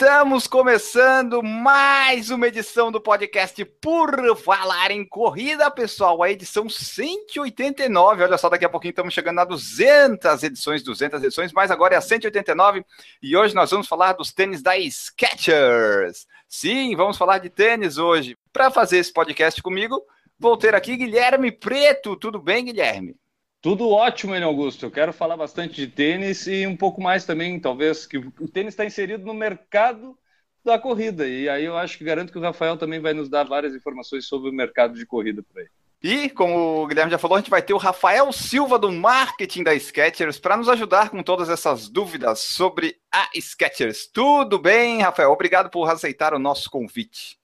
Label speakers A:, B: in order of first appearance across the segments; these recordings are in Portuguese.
A: Estamos começando mais uma edição do podcast Por Falar em Corrida, pessoal. A edição 189. Olha só, daqui a pouquinho estamos chegando a 200 edições, 200 edições, mas agora é a 189 e hoje nós vamos falar dos tênis da Skechers. Sim, vamos falar de tênis hoje. Para fazer esse podcast comigo, vou ter aqui Guilherme Preto. Tudo bem, Guilherme?
B: Tudo ótimo, Enio Augusto. Eu quero falar bastante de tênis e um pouco mais também, talvez, que o tênis está inserido no mercado da corrida. E aí eu acho que garanto que o Rafael também vai nos dar várias informações sobre o mercado de corrida por aí.
A: E, como o Guilherme já falou, a gente vai ter o Rafael Silva do marketing da Skechers para nos ajudar com todas essas dúvidas sobre a Skechers. Tudo bem, Rafael? Obrigado por aceitar o nosso convite.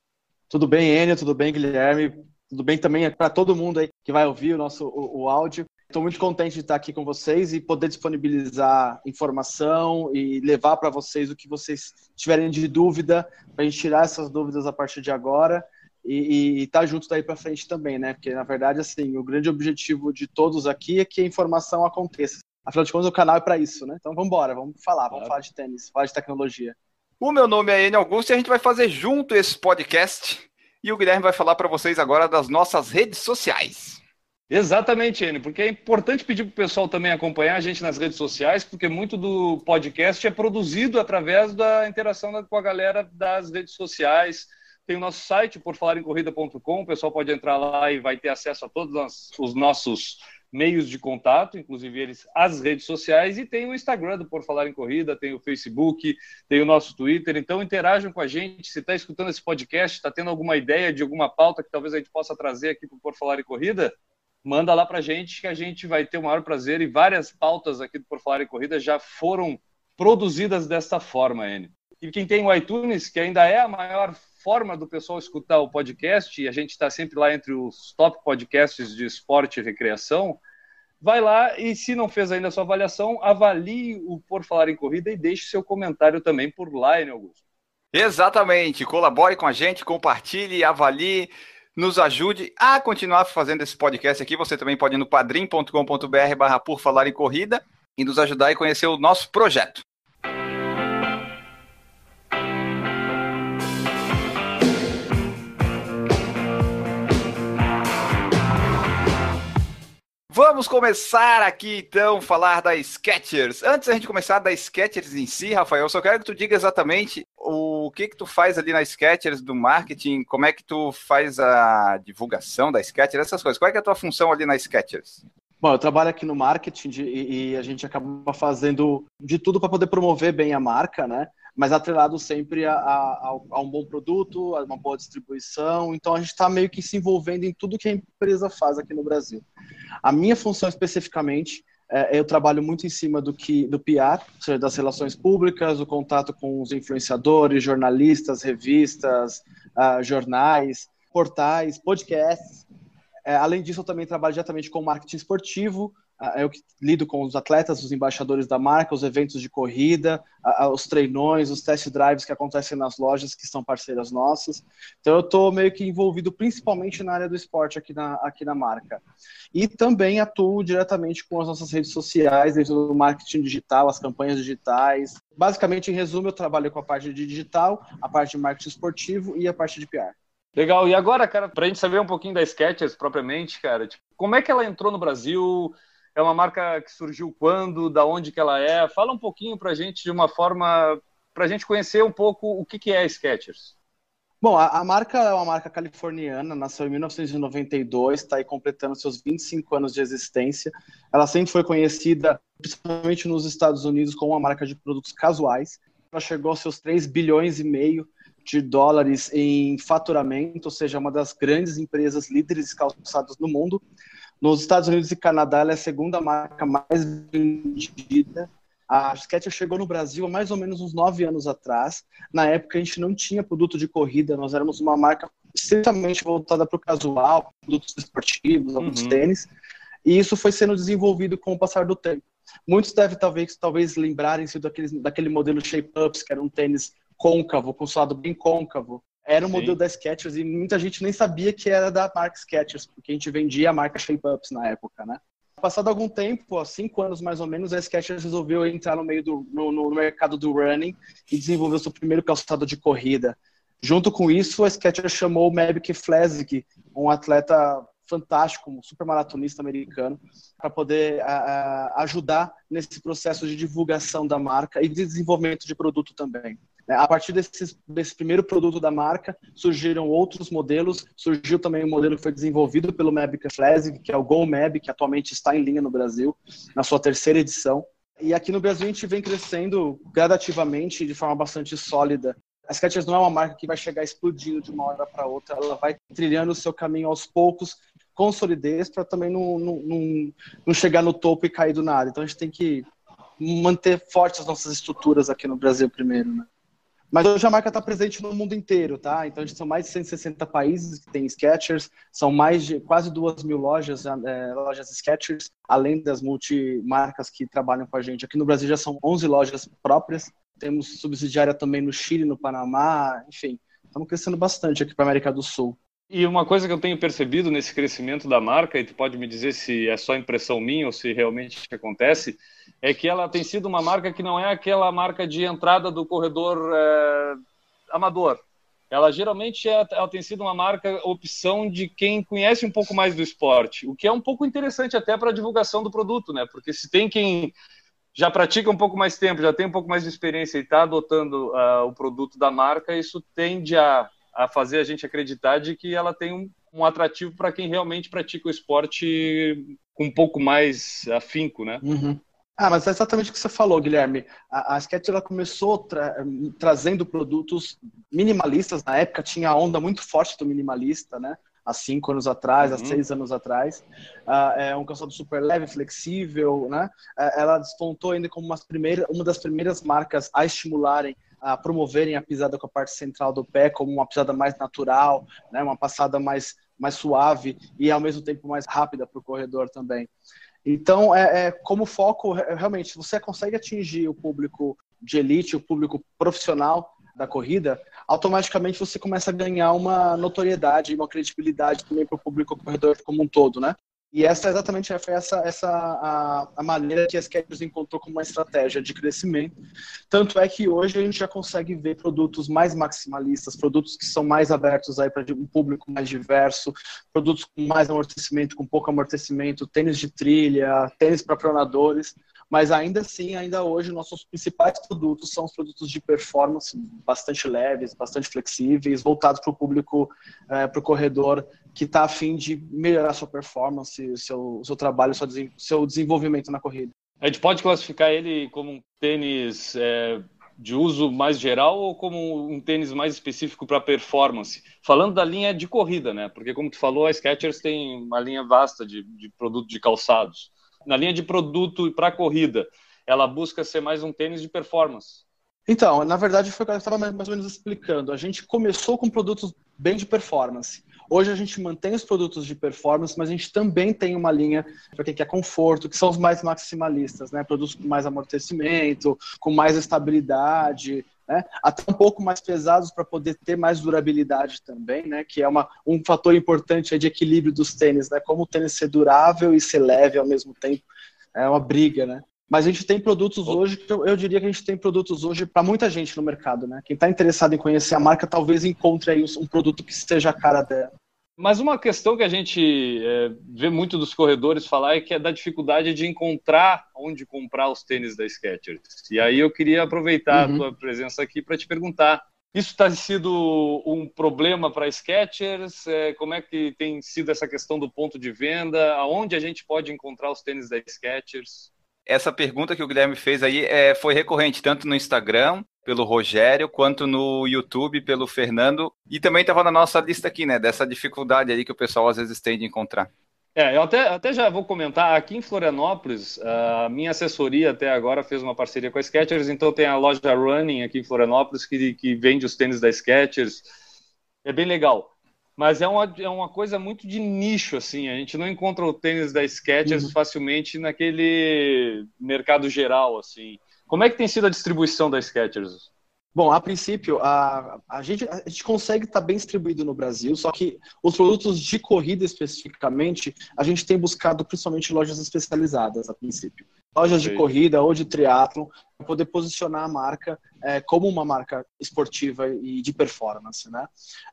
C: Tudo bem, Enio? Tudo bem, Guilherme? Tudo bem também para todo mundo aí que vai ouvir o nosso o, o áudio. Estou muito contente de estar aqui com vocês e poder disponibilizar informação e levar para vocês o que vocês tiverem de dúvida, para a gente tirar essas dúvidas a partir de agora e estar tá junto daí para frente também, né? Porque, na verdade, assim, o grande objetivo de todos aqui é que a informação aconteça. Afinal de contas, o canal é para isso, né? Então, vamos embora, vamos falar, vamos claro. falar de tênis, falar de tecnologia.
A: O meu nome é Enio Augusto e a gente vai fazer junto esse podcast e o Guilherme vai falar para vocês agora das nossas redes sociais.
B: Exatamente, Enio, porque é importante pedir para o pessoal também acompanhar a gente nas redes sociais, porque muito do podcast é produzido através da interação com a galera das redes sociais. Tem o nosso site, porfalarencorrida.com, o pessoal pode entrar lá e vai ter acesso a todos os nossos meios de contato, inclusive eles as redes sociais, e tem o Instagram do Por Falar em Corrida, tem o Facebook, tem o nosso Twitter. Então interajam com a gente. Se está escutando esse podcast, está tendo alguma ideia de alguma pauta que talvez a gente possa trazer aqui para o Por Falar em Corrida, manda lá para gente que a gente vai ter o maior prazer e várias pautas aqui do Por Falar em Corrida já foram produzidas desta forma, Enio. E quem tem o iTunes, que ainda é a maior forma do pessoal escutar o podcast, e a gente está sempre lá entre os top podcasts de esporte e recreação, vai lá e se não fez ainda a sua avaliação, avalie o Por Falar em Corrida e deixe seu comentário também por lá, Enio Augusto.
A: Exatamente, colabore com a gente, compartilhe, avalie, nos ajude a continuar fazendo esse podcast aqui. Você também pode ir no padrim.com.br barra por falar em corrida e nos ajudar a conhecer o nosso projeto. Vamos começar aqui então falar da Skechers. Antes da gente começar da Skechers em si, Rafael, só quero que tu diga exatamente o que que tu faz ali na Skechers do marketing, como é que tu faz a divulgação da Skechers, essas coisas. Qual é, é a tua função ali na Skechers?
C: Bom, eu trabalho aqui no marketing de, e, e, a gente acaba fazendo de tudo para poder promover bem a marca, né? Mas atrelado sempre a, a, a, um bom produto, a uma boa distribuição. Então a gente está meio que se envolvendo em tudo que a empresa faz aqui no Brasil. A minha função especificamente é, eu trabalho muito em cima do que do PR, ou seja, das relações públicas, o contato com os influenciadores, jornalistas, revistas, uh, jornais, portais, podcasts. É, além disso, eu também trabalho diretamente com marketing esportivo, eu que lido com os atletas, os embaixadores da marca, os eventos de corrida, os treinões, os test drives que acontecem nas lojas que são parceiras nossas. Então eu estou meio que envolvido principalmente na área do esporte aqui na, aqui na marca. E também atuo diretamente com as nossas redes sociais, dentro do marketing digital, as campanhas digitais. Basicamente, em resumo, eu trabalho com a parte de digital, a parte de marketing esportivo e a parte de PR.
B: Legal. E agora, cara, para a gente saber um pouquinho da Skechers propriamente, cara, tipo, como é que ela entrou no Brasil? É uma marca que surgiu quando, da onde que ela é? Fala um pouquinho para a gente de uma forma para a gente conhecer um pouco o que, que é Skechers.
C: Bom, a, a, marca é uma marca californiana, nasceu em 1992, está aí completando seus 25 anos de existência. Ela sempre foi conhecida, principalmente nos Estados Unidos, como uma marca de produtos casuais. Ela chegou aos seus 3 bilhões e meio de dólares em faturamento, ou seja, uma das grandes empresas líderes calçados no mundo. Nos Estados Unidos e Canadá, ela é a segunda marca mais vendida. A Skechers chegou no Brasil há mais ou menos uns nove anos atrás. Na época, a gente não tinha produto de corrida, nós éramos uma marca extremamente voltada para o casual, produtos esportivos, alguns uhum. tênis. E isso foi sendo desenvolvido com o passar do tempo. Muitos devem talvez, talvez lembrarem-se daquele, modelo Shape-Ups, que era um tênis côncavo, com solado bem côncavo. Era um Sim. modelo da Skechers e muita gente nem sabia que era da marca Skechers, porque a gente vendia a marca Shape-Ups na época, né? Passado algum tempo, há cinco anos mais ou menos, a Skechers resolveu entrar no meio do no, no mercado do running e desenvolveu seu primeiro calçado de corrida. Junto com isso, a Skechers chamou o Mavic Flesic, um atleta fantástico, um super maratonista americano, para poder a, a, ajudar nesse processo de divulgação da marca e de desenvolvimento de produto também. É, a partir desse, desse primeiro produto da marca, surgiram outros modelos. Surgiu também um modelo que foi desenvolvido pelo Mavic Flesic, que é o GoMab, que atualmente está em linha no Brasil, na sua terceira edição. E aqui no Brasil a gente vem crescendo gradativamente, de forma bastante sólida. A Skechers não é uma marca que vai chegar explodindo de uma hora para outra, ela vai trilhando o seu caminho aos poucos, com solidez, para também não, não, não chegar no topo e cair do nada. Então a gente tem que manter fortes as nossas estruturas aqui no Brasil primeiro, né? Mas hoje a marca está presente no mundo inteiro, tá? Então a gente são mais de 160 países que tem Skechers, são mais de quase duas mil lojas, é, lojas Skechers, além das multimarcas que trabalham com a gente. Aqui no Brasil já são 11 lojas próprias, temos subsidiária também no Chile, no Panamá, enfim, estamos crescendo bastante aqui para a América do Sul.
B: E uma coisa que eu tenho percebido nesse crescimento da marca, e tu pode me dizer se é só impressão minha ou se realmente acontece, é que ela tem sido uma marca que não é aquela marca de entrada do corredor é, amador. Ela geralmente é, ela tem sido uma marca opção de quem conhece um pouco mais do esporte, o que é um pouco interessante até para a divulgação do produto, né? Porque se tem quem já pratica um pouco mais tempo, já tem um pouco mais de experiência e está adotando uh, o produto da marca, isso tende a a fazer a gente acreditar de que ela tem um, um atrativo para quem realmente pratica o esporte com um pouco mais afinco, né?
C: Uhum. Ah, mas é exatamente o que você falou, Guilherme. A, a Sketch ela começou tra trazendo produtos minimalistas. Na época tinha a onda muito forte do minimalista, né? Há cinco anos atrás, uhum. há seis anos atrás. Uh, é um calçado super leve, flexível, né? Uh, ela despontou ainda como uma das primeiras marcas a estimularem a promoverem a pisada com a parte central do pé como uma pisada mais natural, né, uma passada mais, mais suave e ao mesmo tempo mais rápida para o corredor também. Então, é, é, como foco, realmente, você consegue atingir o público de elite, o público profissional da corrida, automaticamente você começa a ganhar uma notoriedade, uma credibilidade também para o público corredor como um todo, né? E essa exatamente foi essa, essa a, a maneira que a Skechers encontrou como uma estratégia de crescimento. Tanto é que hoje a gente já consegue ver produtos mais maximalistas, produtos que são mais abertos aí para um público mais diverso, produtos com mais amortecimento, com pouco amortecimento, tênis de trilha, tênis para pronadores mas ainda assim, ainda hoje, nossos principais produtos são os produtos de performance bastante leves, bastante flexíveis, voltados para o público, é, para o corredor que está afim de melhorar sua performance, seu, seu trabalho, seu, seu desenvolvimento na corrida.
B: A gente pode classificar ele como um tênis é, de uso mais geral ou como um tênis mais específico para performance? Falando da linha de corrida, né? Porque, como tu falou, a Skechers tem uma linha vasta de, de produto de calçados na linha de produto para corrida, ela busca ser mais um tênis de performance?
C: Então, na verdade, foi o que eu estava mais ou menos explicando. A gente começou com produtos bem de performance. Hoje a gente mantém os produtos de performance, mas a gente também tem uma linha para quem quer conforto, que são os mais maximalistas, né? Produtos com mais amortecimento, com mais estabilidade, né? até um pouco mais pesados para poder ter mais durabilidade também, né? que é uma, um fator importante de equilíbrio dos tênis, né? como o tênis ser durável e ser leve ao mesmo tempo, é uma briga, né? Mas a gente tem produtos hoje, eu, eu diria que a gente tem produtos hoje para muita gente no mercado, né? Quem está interessado em conhecer a marca talvez encontre aí um produto que seja a cara dela.
B: Mas uma questão que a gente é, vê muito dos corredores falar é que é da dificuldade de encontrar onde comprar os tênis da Skechers. E aí eu queria aproveitar uhum. a tua presença aqui para te perguntar. Isso está sido um problema para a Skechers? É, como é que tem sido essa questão do ponto de venda? Aonde a gente pode encontrar os tênis da Skechers?
A: Essa pergunta que o Guilherme fez aí é, foi recorrente tanto no Instagram pelo Rogério, quanto no YouTube pelo Fernando, e também estava na nossa lista aqui, né, dessa dificuldade aí que o pessoal às vezes tem de encontrar.
B: É, eu até, até já vou comentar, aqui em Florianópolis, a minha assessoria até agora fez uma parceria com a Skechers, então tem a loja Running aqui em Florianópolis que, que vende os tênis da Skechers, é bem legal. mas é uma, é uma coisa muito de nicho, assim. A gente não encontra o tênis da Skechers uhum. facilmente naquele mercado geral, assim. Como é que tem sido a distribuição da Skechers?
C: Bom, a princípio, a, a, gente, a gente consegue estar tá bem distribuído no Brasil, só que os produtos de corrida especificamente, a gente tem buscado principalmente lojas especializadas a princípio. Lojas de corrida ou de triatlon, para poder posicionar a marca é, como uma marca esportiva e de performance. Né?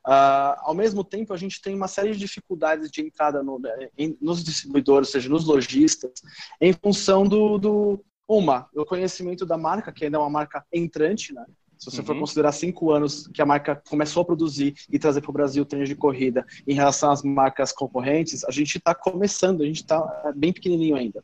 C: Uh, ao mesmo tempo, a gente tem uma série de dificuldades de entrada no, em, nos distribuidores, ou seja, nos lojistas, em função do, do uma, o conhecimento da marca, que ainda é uma marca entrante, né? Se você uhum. for considerar cinco anos que a marca começou a produzir e trazer para o Brasil tênis de corrida em relação às marcas concorrentes, a gente está começando, a gente está é, bem pequenininho ainda.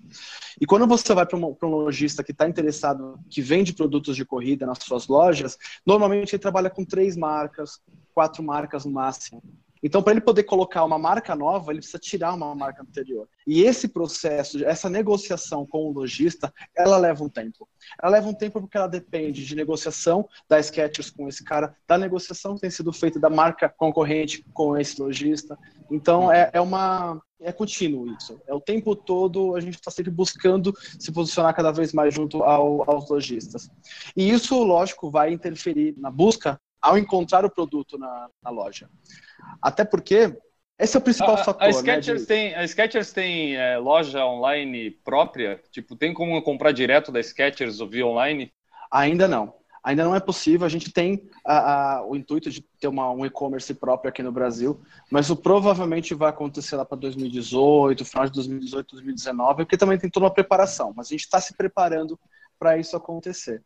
C: E quando você vai para um, um, lojista que está interessado, que vende produtos de corrida nas suas lojas, normalmente ele trabalha com três marcas, quatro marcas no máximo. Então, para ele poder colocar uma marca nova, ele precisa tirar uma marca anterior. E esse processo, essa negociação com o lojista, ela leva um tempo. Ela leva um tempo porque ela depende de negociação da Skechers com esse cara, da negociação que tem sido feita da marca concorrente com esse lojista. Então, é, é uma, é contínuo isso. É o tempo todo a gente está sempre buscando se posicionar cada vez mais junto ao, aos lojistas. E isso, lógico, vai interferir na busca ao encontrar o produto na, na loja. Até porque esse é o principal a, fator.
B: A Skechers né, de... tem, a Skechers tem é, loja online própria? Tipo, tem como comprar direto da Skechers ou via online?
C: Ainda não. Ainda não é possível. A gente tem a, a, o intuito de ter uma, um e-commerce próprio aqui no Brasil, mas o provavelmente vai acontecer lá para 2018, final de 2018, 2019, porque também tem toda uma preparação. Mas a gente está se preparando para isso acontecer.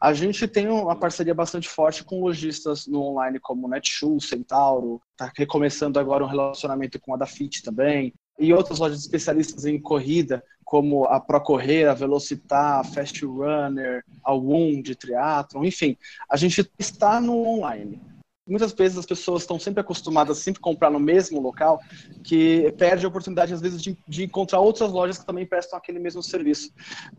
C: A gente tem uma parceria bastante forte com lojistas no online como Netshoes, Centauro, está recomeçando agora um relacionamento com a Dafit também, e outras lojas especialistas em corrida, como a Procorrer, a Velocitar, a Fast Runner, a Woon de triatlon, enfim, a gente está no online muitas vezes as pessoas estão sempre acostumadas a sempre comprar no mesmo local, que perde a oportunidade, às vezes, de, de encontrar outras lojas que também prestam aquele mesmo serviço.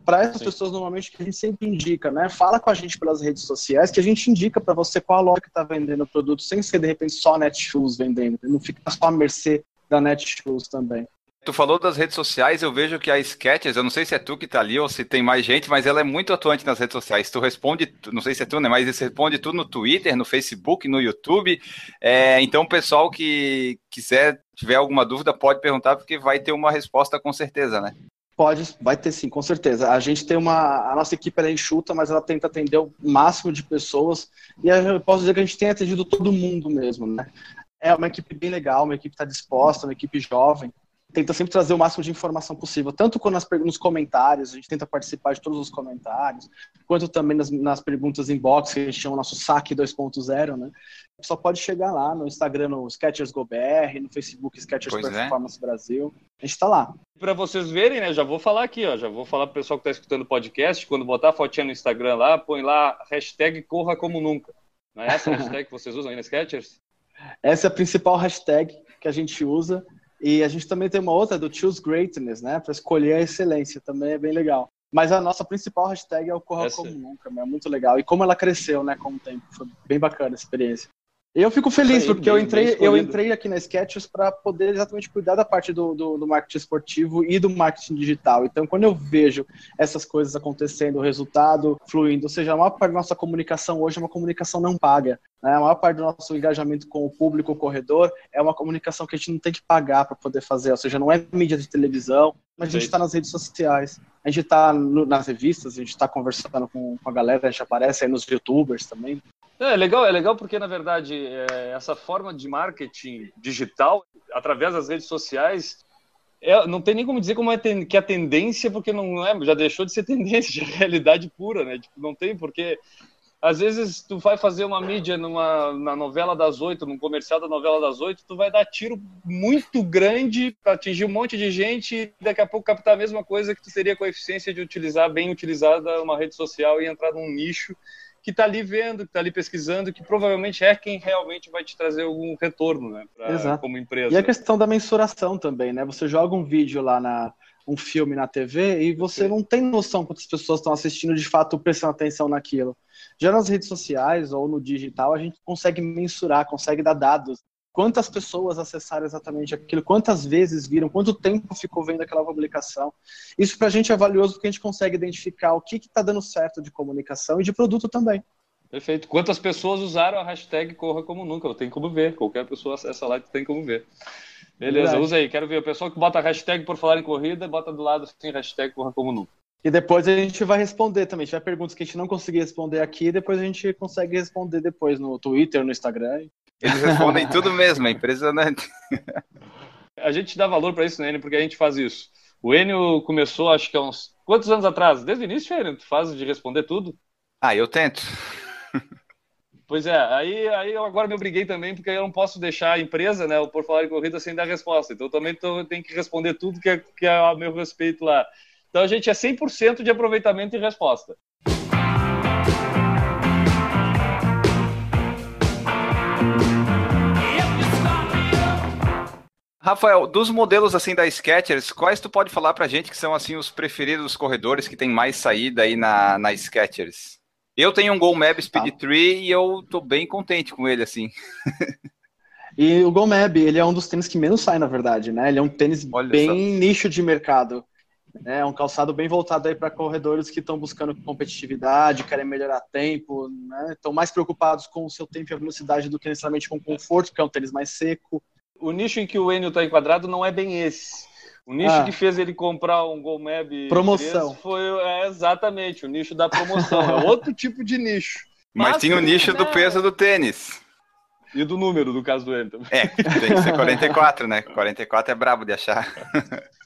C: Para essas Sim. pessoas, normalmente, que a gente sempre indica, né? Fala com a gente pelas redes sociais, que a gente indica para você qual a loja que está vendendo o produto, sem ser, de repente, só a Netshoes vendendo. Não fica só a mercê da Netshoes também.
A: Tu falou das redes sociais, eu vejo que a Sketches, eu não sei se é tu que tá ali ou se tem mais gente, mas ela é muito atuante nas redes sociais. Tu responde, não sei se é tu, né? Mas você responde tudo no Twitter, no Facebook, no YouTube. É, então, o pessoal que quiser, tiver alguma dúvida, pode perguntar, porque vai ter uma resposta com certeza, né?
C: Pode, vai ter sim, com certeza. A gente tem uma. A nossa equipe é enxuta, mas ela tenta atender o máximo de pessoas. E eu posso dizer que a gente tem atendido todo mundo mesmo, né? É uma equipe bem legal, uma equipe está disposta, uma equipe jovem tenta sempre trazer o máximo de informação possível, tanto nas, nos comentários, a gente tenta participar de todos os comentários, quanto também nas, nas perguntas inbox, que a gente chama o nosso saque 2.0, né? Só pode chegar lá no Instagram, no Sketchers GoBR, no Facebook Sketchers pois é. Performance é. Brasil. A gente está lá.
B: Para vocês verem, né? Já vou falar aqui, ó. Já vou falar para o pessoal que está escutando o podcast, quando botar a fotinha no Instagram lá, põe lá hashtag corra como nunca. Não é essa a hashtag que vocês usam aí na Sketchers?
C: Essa é a principal hashtag que a gente usa. E a gente também tem uma outra do Choose Greatness, né? Para escolher a excelência, também é bem legal. Mas a nossa principal hashtag é o Corra Essa... Como Nunca, é muito legal. E como ela cresceu, né, com o tempo. Foi bem bacana a experiência. Eu fico feliz, aí, porque bem, eu, entrei, eu entrei aqui na Sketches para poder exatamente cuidar da parte do, do, do, marketing esportivo e do marketing digital. Então, quando eu vejo essas coisas acontecendo, o resultado fluindo, ou seja, a maior parte da nossa comunicação hoje é uma comunicação não paga. Né? A maior parte do nosso engajamento com o público, o corredor, é uma comunicação que a gente não tem que pagar para poder fazer. Ou seja, não é mídia de televisão, mas a gente está nas redes sociais. A gente está nas revistas, a gente está conversando com, com a galera, a gente aparece aí nos youtubers também.
B: É, legal, é legal porque, na verdade, é, essa forma de marketing digital, através das redes sociais, é, não tem nem como dizer como é ten, que é a tendência, porque não é, já deixou de ser tendência, já é realidade pura, né? Tipo, não tem porque às vezes tu vai fazer uma mídia numa na novela das oito, num comercial da novela das oito, tu vai dar tiro muito grande para atingir um monte de gente e daqui a pouco captar a mesma coisa que tu teria com a eficiência de utilizar bem utilizada uma rede social e entrar num nicho que está ali vendo, que está ali pesquisando, que provavelmente é quem realmente vai te trazer algum retorno, né, pra, como empresa.
C: E a questão da mensuração também, né? Você joga um vídeo lá na um filme na TV e você Sim. não tem noção quantas pessoas estão assistindo de fato prestando atenção naquilo. Já nas redes sociais ou no digital, a gente consegue mensurar, consegue dar dados quantas pessoas acessaram exatamente aquilo, quantas vezes viram, quanto tempo ficou vendo aquela publicação. Isso para a gente é valioso porque a gente consegue identificar o que está dando certo de comunicação e de produto também.
B: Perfeito. Quantas pessoas usaram a hashtag Corra Como Nunca? Tem como ver. Qualquer pessoa acessa lá tem como ver. Beleza, Verdade. usa aí. Quero ver. O pessoal que bota a hashtag por falar em corrida, bota do lado assim, hashtag Corra Como Nunca.
C: E depois a gente vai responder também. Se tiver perguntas que a gente não conseguir responder aqui, depois a gente consegue responder depois no Twitter, no Instagram.
A: Eles respondem tudo mesmo, é impressionante.
B: A gente dá valor para isso, né, porque a gente faz isso. O Enio começou, acho que há uns. Quantos anos atrás? Desde o início, Enio? Tu faz de responder tudo?
A: Ah, eu tento.
B: Pois é, aí, aí eu agora me obriguei também, porque eu não posso deixar a empresa, né, o Por Falar em Corrida, sem dar resposta. Então eu também tô, tenho que responder tudo que é, que é a meu respeito lá. Então a gente é 100% de aproveitamento e resposta.
A: Rafael, dos modelos assim da Skechers, quais tu pode falar pra gente que são assim os preferidos dos corredores que tem mais saída aí na, na Skechers? Eu tenho um GoMab Speed tá. Tree e eu tô bem contente com ele, assim.
C: e o GoMab, ele é um dos tênis que menos sai, na verdade, né? Ele é um tênis Olha bem só. nicho de mercado. Né? É um calçado bem voltado aí para corredores que estão buscando competitividade, querem melhorar tempo, né? Estão mais preocupados com o seu tempo e a velocidade do que necessariamente com conforto, que é um tênis mais seco.
B: O nicho em que o Enio está enquadrado não é bem esse. O nicho ah. que fez ele comprar um GoMab
C: promoção
B: foi é, exatamente o nicho da promoção. é outro tipo de nicho.
A: Mas, Mas tinha o nicho é... do peso do tênis.
B: E do número, do caso do Enter.
A: É, tem que ser 44, né? 44 é brabo de achar.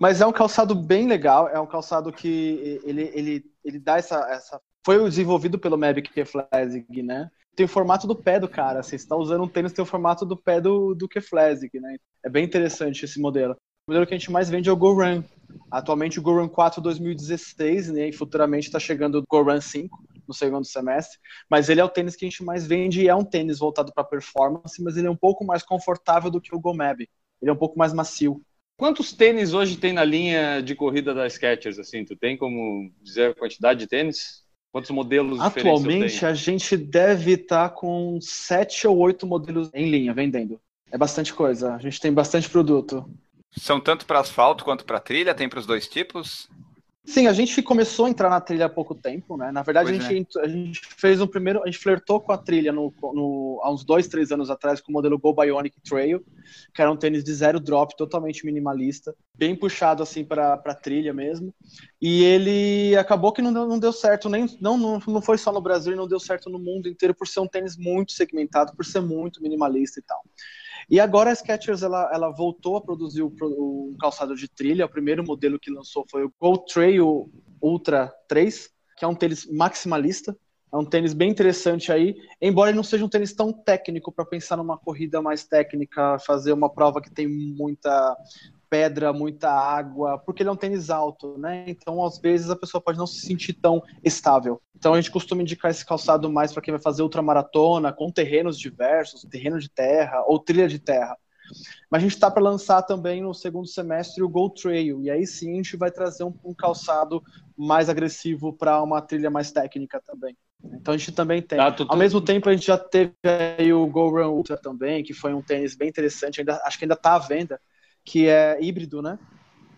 C: Mas é um calçado bem legal, é um calçado que ele, ele, ele dá essa, essa. Foi desenvolvido pelo Mavic Flesig, né? Tem o formato do pé do cara. Você está usando um tênis tem o formato do pé do, do Flesig, né? É bem interessante esse modelo. O modelo que a gente mais vende é o Go Run. Atualmente o Go Run 4 2016, né? E futuramente está chegando o Go Run 5 no segundo semestre. Mas ele é o tênis que a gente mais vende e é um tênis voltado para performance, mas ele é um pouco mais confortável do que o Gomab. Ele é um pouco mais macio.
B: Quantos tênis hoje tem na linha de corrida da Skechers? Assim, tu tem como dizer a quantidade de tênis? Quantos modelos
C: Atualmente a gente deve estar tá com sete ou oito modelos em linha vendendo. É bastante coisa. A gente tem bastante produto.
A: São tanto para asfalto quanto para trilha? Tem para os dois tipos?
C: Sim, a gente começou a entrar na trilha há pouco tempo, né? Na verdade, a gente, é. a gente, fez um primeiro. A gente flertou com a trilha no, no, há uns dois, três anos atrás com o modelo Go Bionic Trail, que era um tênis de zero drop, totalmente minimalista, bem puxado assim para trilha mesmo. E ele acabou que não deu, não deu certo, nem não, não, não foi só no Brasil, não deu certo no mundo inteiro por ser um tênis muito segmentado, por ser muito minimalista e tal. E agora a Skechers ela, ela voltou a produzir o, o calçado de trilha. O primeiro modelo que lançou foi o Go Trail Ultra 3, que é um tênis maximalista. É um tênis bem interessante aí, embora ele não seja um tênis tão técnico para pensar numa corrida mais técnica, fazer uma prova que tem muita pedra, muita água, porque ele é um tênis alto, né? Então, às vezes, a pessoa pode não se sentir tão estável. Então, a gente costuma indicar esse calçado mais para quem vai fazer ultramaratona, com terrenos diversos, terreno de terra ou trilha de terra. Mas a gente está para lançar também no segundo semestre o Go Trail, e aí sim a gente vai trazer um, um calçado mais agressivo para uma trilha mais técnica também. Então a gente também tem. Ah, tu, tu... Ao mesmo tempo a gente já teve aí o Go Run Ultra também, que foi um tênis bem interessante, ainda, acho que ainda está à venda que é híbrido, né?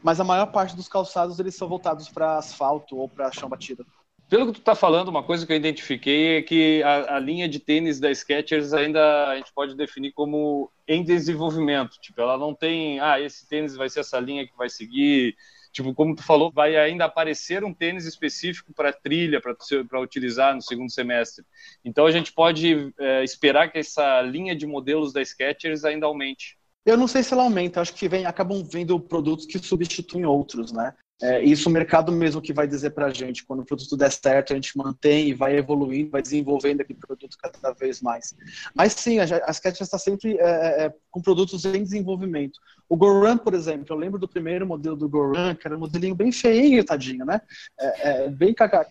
C: Mas a maior parte dos calçados eles são voltados para asfalto ou para chão batido.
B: Pelo que tu está falando, uma coisa que eu identifiquei é que a, a, linha de tênis da Skechers ainda a gente pode definir como em desenvolvimento. Tipo, ela não tem, ah, esse tênis vai ser essa linha que vai seguir. Tipo, como tu falou, vai ainda aparecer um tênis específico para trilha, para utilizar no segundo semestre. Então a gente pode é, esperar que essa linha de modelos da Skechers ainda aumente.
C: Eu não sei se ela aumenta, acho que vem, acabam vendo produtos que substituem outros, né? É, isso o mercado mesmo que vai dizer para a gente, quando o produto der certo, a gente mantém e vai evoluindo, vai desenvolvendo aquele produto cada vez mais. Mas sim, a, a Sketch está sempre é, é, é, com produtos em desenvolvimento. O Goran, por exemplo, eu lembro do primeiro modelo do Goran, que era um modelinho bem feinho, tadinho, né? É, é bem caca...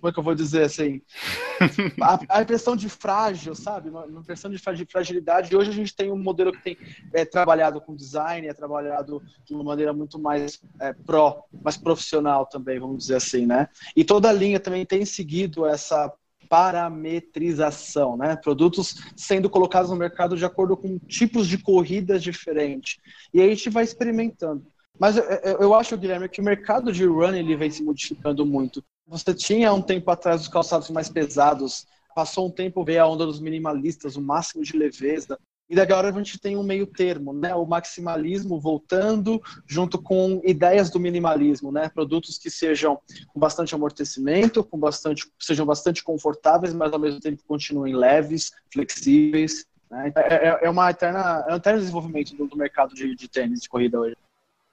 C: Como é que eu vou dizer assim? A, a, impressão de frágil, sabe? Uma, uma impressão de fragilidade. E hoje a gente tem um modelo que tem é, trabalhado com design, é trabalhado de uma maneira muito mais pró, mais profissional também, vamos dizer assim, né? E toda a linha também tem seguido essa parametrização, né? Produtos sendo colocados no mercado de acordo com tipos de corridas diferentes. E aí a gente vai experimentando. Mas eu, acho, Guilherme, que o mercado de run ele vem se modificando muito. Você tinha um tempo atrás os calçados mais pesados, passou um tempo ver a onda dos minimalistas, o máximo de leveza. E agora a gente tem um meio termo, né? O maximalismo voltando junto com ideias do minimalismo, né? Produtos que sejam com bastante amortecimento, com bastante, sejam bastante confortáveis, mas ao mesmo tempo continuem leves, flexíveis. Né? É, é, é, uma eterna, é um eterno desenvolvimento do, do mercado de, de tênis de corrida hoje.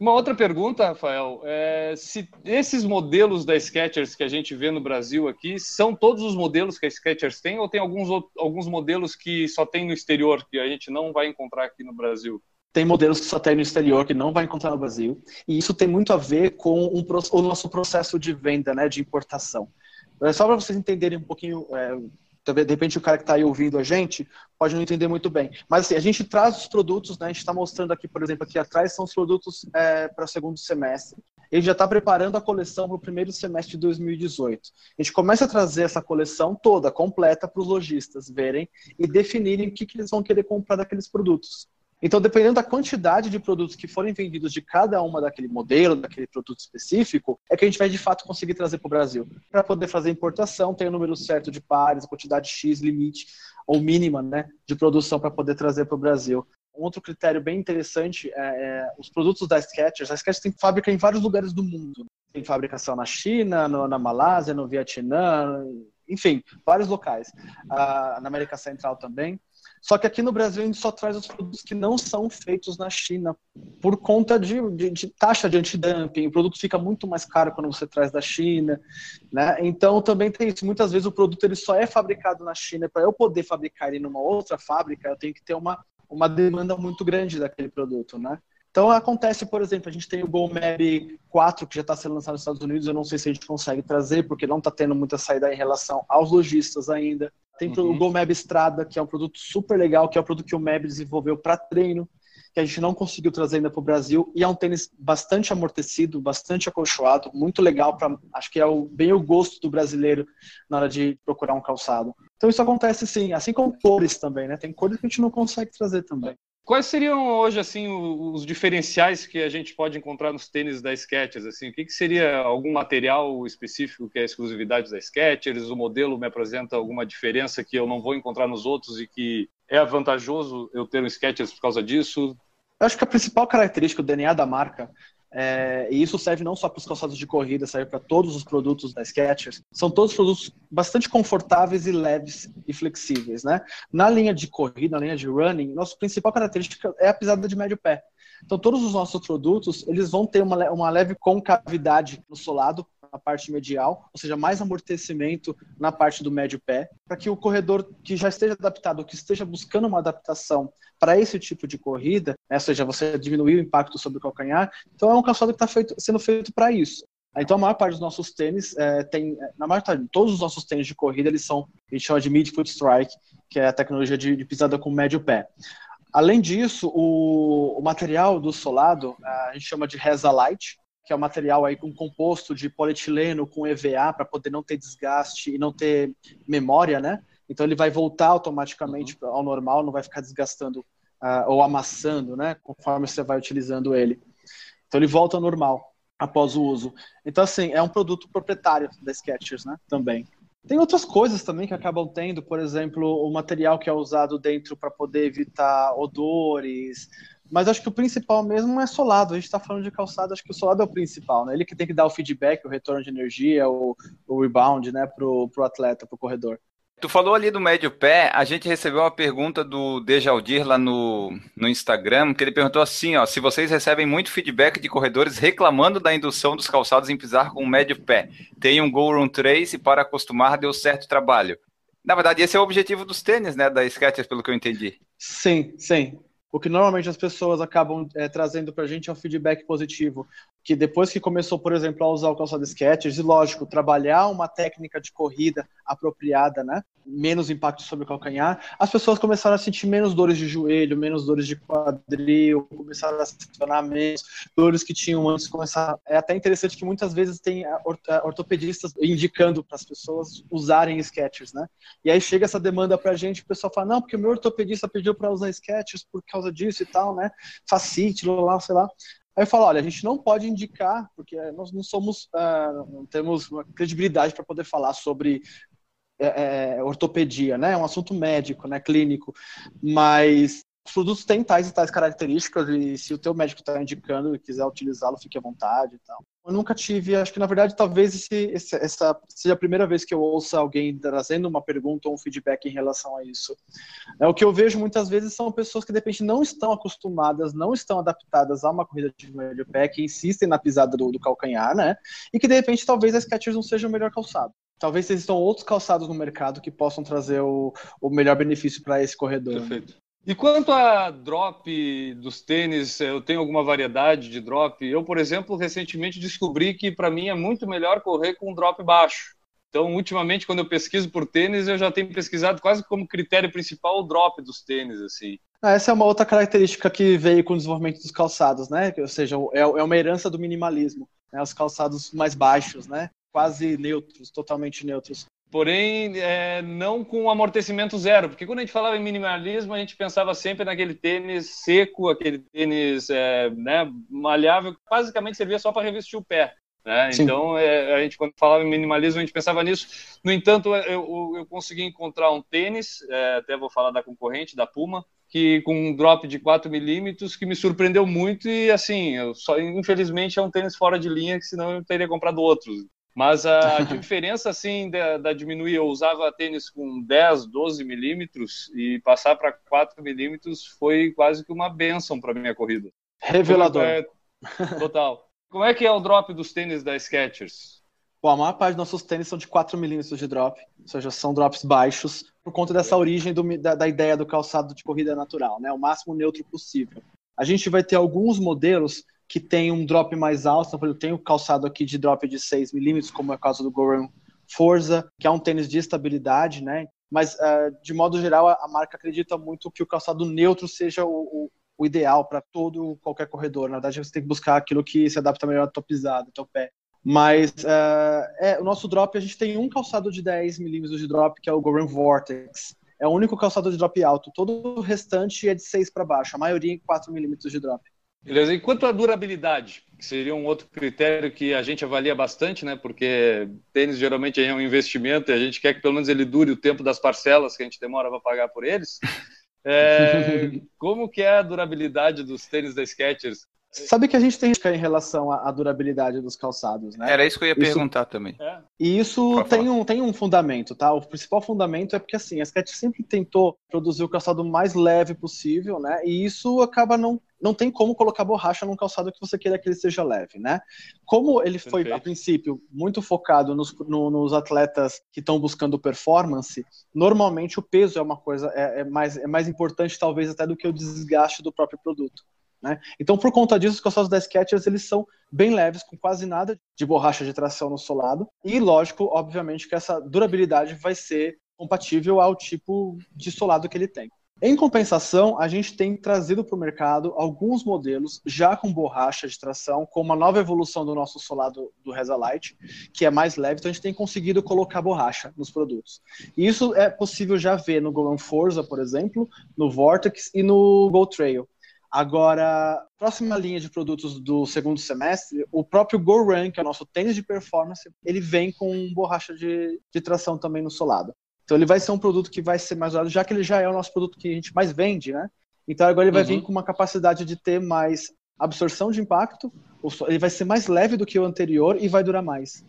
B: Uma outra pergunta, Rafael, é se esses modelos da Skechers que a gente vê no Brasil aqui são todos os modelos que a Skechers tem ou tem alguns, alguns modelos que só tem no exterior que a gente não vai encontrar aqui no Brasil?
C: Tem modelos que só tem no exterior que não vai encontrar no Brasil e isso tem muito a ver com um, o nosso processo de venda, né, de importação. É só para vocês entenderem um pouquinho é, de repente o cara que está aí ouvindo a gente pode não entender muito bem. Mas assim, a gente traz os produtos, né? A gente está mostrando aqui, por exemplo, aqui atrás são os produtos é, para o segundo semestre. Ele já está preparando a coleção para o primeiro semestre de 2018. A gente começa a trazer essa coleção toda, completa, para os lojistas verem e definirem o que, que eles vão querer comprar daqueles produtos. Então, dependendo da quantidade de produtos que forem vendidos de cada uma daquele modelo, daquele produto específico, é que a gente vai de fato conseguir trazer para o Brasil. Para poder fazer importação, tem o número certo de pares, a quantidade X limite ou mínima né, de produção para poder trazer para o Brasil. Um outro critério bem interessante é, é, os produtos da Skechers. A Skechers tem fábrica em vários lugares do mundo. Tem fabricação na China, no, na Malásia, no Vietnã, enfim, vários locais. Ah, na América Central também. Só que aqui no Brasil a gente só traz os produtos que não são feitos na China por conta de, de, de taxa de antidumping. O produto fica muito mais caro quando você traz da China, né? Então também tem isso. Muitas vezes o produto ele só é fabricado na China. Para eu poder fabricar ele numa outra fábrica, eu tenho que ter uma, uma demanda muito grande daquele produto, né? Então acontece, por exemplo, a gente tem o GoMap 4 que já está sendo lançado nos Estados Unidos, eu não sei se a gente consegue trazer, porque não está tendo muita saída em relação aos lojistas ainda. Tem uhum. o GoMap Estrada, que é um produto super legal, que é o um produto que o Meb desenvolveu para treino, que a gente não conseguiu trazer ainda para o Brasil. E é um tênis bastante amortecido, bastante acolchoado, muito legal para, acho que é o, bem o gosto do brasileiro na hora de procurar um calçado. Então isso acontece sim, assim como cores também, né? Tem cores que a gente não consegue trazer também.
B: Quais seriam hoje assim os diferenciais que a gente pode encontrar nos tênis da Skechers? Assim, o que, que seria algum material específico que é exclusividade da Skechers? O modelo me apresenta alguma diferença que eu não vou encontrar nos outros e que é vantajoso eu ter um Skechers por causa disso?
C: Eu acho que a principal característica, o DNA da marca, é, e isso serve não só para os calçados de corrida, serve para todos os produtos da Skechers. São todos produtos bastante confortáveis e leves e flexíveis, né? Na linha de corrida, na linha de running, nossa principal característica é a pisada de médio pé. Então, todos os nossos produtos, eles vão ter uma, uma leve concavidade no solado, na parte medial, ou seja, mais amortecimento na parte do médio pé, para que o corredor que já esteja adaptado, que esteja buscando uma adaptação para esse tipo de corrida, né, ou seja, você diminuir o impacto sobre o calcanhar, então é um calçado que está sendo feito para isso. Então, a maior parte dos nossos tênis é, tem, na maior parte, todos os nossos tênis de corrida, eles são, a gente chama de mid-foot strike, que é a tecnologia de, de pisada com médio pé. Além disso, o, o, material do solado, a gente chama de Reza Light, que é um material aí com composto de polietileno com EVA para poder não ter desgaste e não ter memória, né? Então ele vai voltar automaticamente uhum. ao normal, não vai ficar desgastando uh, ou amassando, né? Conforme você vai utilizando ele. Então ele volta ao normal após o uso. Então assim é um produto proprietário da Skechers, né? Também. Tem outras coisas também que acabam tendo, por exemplo, o material que é usado dentro para poder evitar odores, mas acho que o principal mesmo é solado. A gente está falando de calçado, acho que o solado é o principal, né? Ele que tem que dar o feedback, o retorno de energia, o, o rebound, né, pro, pro atleta, pro corredor.
A: Tu falou ali do médio pé, a gente recebeu uma pergunta do Dejaldir lá no, no Instagram, que ele perguntou assim, ó, se vocês recebem muito feedback de corredores reclamando da indução dos calçados em pisar com o médio pé. Tem um Go Run Trace para acostumar, deu certo trabalho. Na verdade, esse é o objetivo dos tênis, né, da Skechers, pelo que eu entendi.
C: Sim, sim o que normalmente as pessoas acabam é, trazendo para a gente é um feedback positivo. Que depois que começou, por exemplo, a usar o calçado Skechers, e lógico, trabalhar uma técnica de corrida apropriada, né? Menos impacto sobre o calcanhar, as pessoas começaram a sentir menos dores de joelho, menos dores de quadril, começaram a sentir menos dores que tinham antes. Começar... É até interessante que muitas vezes tem ortopedistas indicando para as pessoas usarem Skechers, né? E aí chega essa demanda para a gente, o pessoal fala, não, porque o meu ortopedista pediu para usar Skechers por causa disso e tal, né? Facite, lá, sei lá. Aí eu falo, olha, a gente não pode indicar, porque nós não somos, uh, não temos credibilidade para poder falar sobre é, é, ortopedia, né? É um assunto médico, né? Clínico, mas os produtos têm tais e tais características e se o teu médico está indicando e quiser utilizá-lo, fique à vontade e tal. Eu nunca tive, acho que na verdade talvez esse, esse, essa seja a primeira vez que eu ouça alguém trazendo uma pergunta ou um feedback em relação a isso. É, o que eu vejo muitas vezes são pessoas que de repente não estão acostumadas, não estão adaptadas a uma corrida de meio pé, que insistem na pisada do, do calcanhar, né? E que de repente talvez a Skechers não seja o melhor calçado. Talvez existam outros calçados no mercado que possam trazer o, o melhor benefício para esse corredor.
B: Perfeito. E quanto a drop dos tênis, eu tenho alguma variedade de drop. Eu, por exemplo, recentemente descobri que para mim é muito melhor correr com um drop baixo. Então, ultimamente, quando eu pesquiso por tênis, eu já tenho pesquisado quase como critério principal o drop dos tênis, assim.
C: Ah, essa é uma outra característica que veio com o desenvolvimento dos calçados, né? Ou seja, é, é uma herança do minimalismo, né? Os calçados mais baixos, né? Quase neutros, totalmente neutros
B: porém é, não com amortecimento zero, porque quando a gente falava em minimalismo, a gente pensava sempre naquele tênis seco, aquele tênis é, né, malhável, que basicamente servia só para revestir o pé. Né? Então, é, a gente, quando falava em minimalismo, a gente pensava nisso. No entanto, eu, eu consegui encontrar um tênis, é, até vou falar da concorrente, da Puma, que com um drop de 4 milímetros, que me surpreendeu muito e, assim, só, infelizmente é um tênis fora de linha, que senão eu teria comprado outros. Mas a diferença, assim, da, da, diminuir, eu usava tênis com 10, 12 milímetros e passar para 4 milímetros foi quase que uma benção para minha corrida.
C: Revelador.
B: É, total. Como é que é o drop dos tênis da Skechers?
C: Bom, a maior parte dos nossos tênis são de 4 milímetros de drop, ou seja, são drops baixos, por conta dessa origem do, da, da ideia do calçado de corrida natural, né? O máximo neutro possível. A gente vai ter alguns modelos que tem um drop mais alto. Então, eu tenho calçado aqui de drop de 6 milímetros, como é o caso do Goran Forza, que é um tênis de estabilidade, né? Mas, uh, de modo geral, a, a, marca acredita muito que o calçado neutro seja o, o, o ideal para todo qualquer corredor. Na verdade, você tem que buscar aquilo que se adapta melhor à tua pisada, ao teu pé. Mas uh, é, o nosso drop, a gente tem um calçado de 10 milímetros de drop, que é o Goran Vortex. É o único calçado de drop alto. Todo o restante é de 6 para baixo, a maioria em 4 milímetros de drop.
B: Beleza. E quanto à durabilidade, que seria um outro critério que a gente avalia bastante, né? Porque tênis geralmente é um investimento e a gente quer que pelo menos ele dure o tempo das parcelas que a gente demora para pagar por eles. É, como que é a durabilidade dos tênis da Skechers?
C: Sabe que a gente tem em relação à durabilidade dos calçados, né?
A: Era isso que eu ia isso, perguntar também.
C: É. E isso tem um, tem um fundamento, tá? O principal fundamento é porque, assim, a Skechers sempre tentou produzir o calçado mais leve possível, né? E isso acaba não não tem como colocar borracha num calçado que você queira que ele seja leve, né? Como ele foi, Perfeito. a princípio, muito focado nos, no, nos atletas que estão buscando performance, normalmente o peso é uma coisa, é, é, mais, é mais importante talvez até do que o desgaste do próprio produto. Né? Então, por conta disso, os calçados da Skechers eles são bem leves, com quase nada de borracha de tração no solado. E, lógico, obviamente, que essa durabilidade vai ser compatível ao tipo de solado que ele tem. Em compensação, a gente tem trazido para o mercado alguns modelos já com borracha de tração, com uma nova evolução do nosso solado do Resalite, que é mais leve, então a gente tem conseguido colocar borracha nos produtos. E isso é possível já ver no Go Forza, por exemplo, no Vortex e no Go Trail. Agora, próxima linha de produtos do segundo semestre, o próprio Go Run, que é o nosso tênis de performance, ele vem com borracha de, de tração também no solado. Então ele vai ser um produto que vai ser mais usado, já que ele já é o nosso produto que a gente mais vende, né? Então agora ele vai uhum. vir com uma capacidade de ter mais absorção de impacto, ele vai ser mais leve do que o anterior e vai durar mais.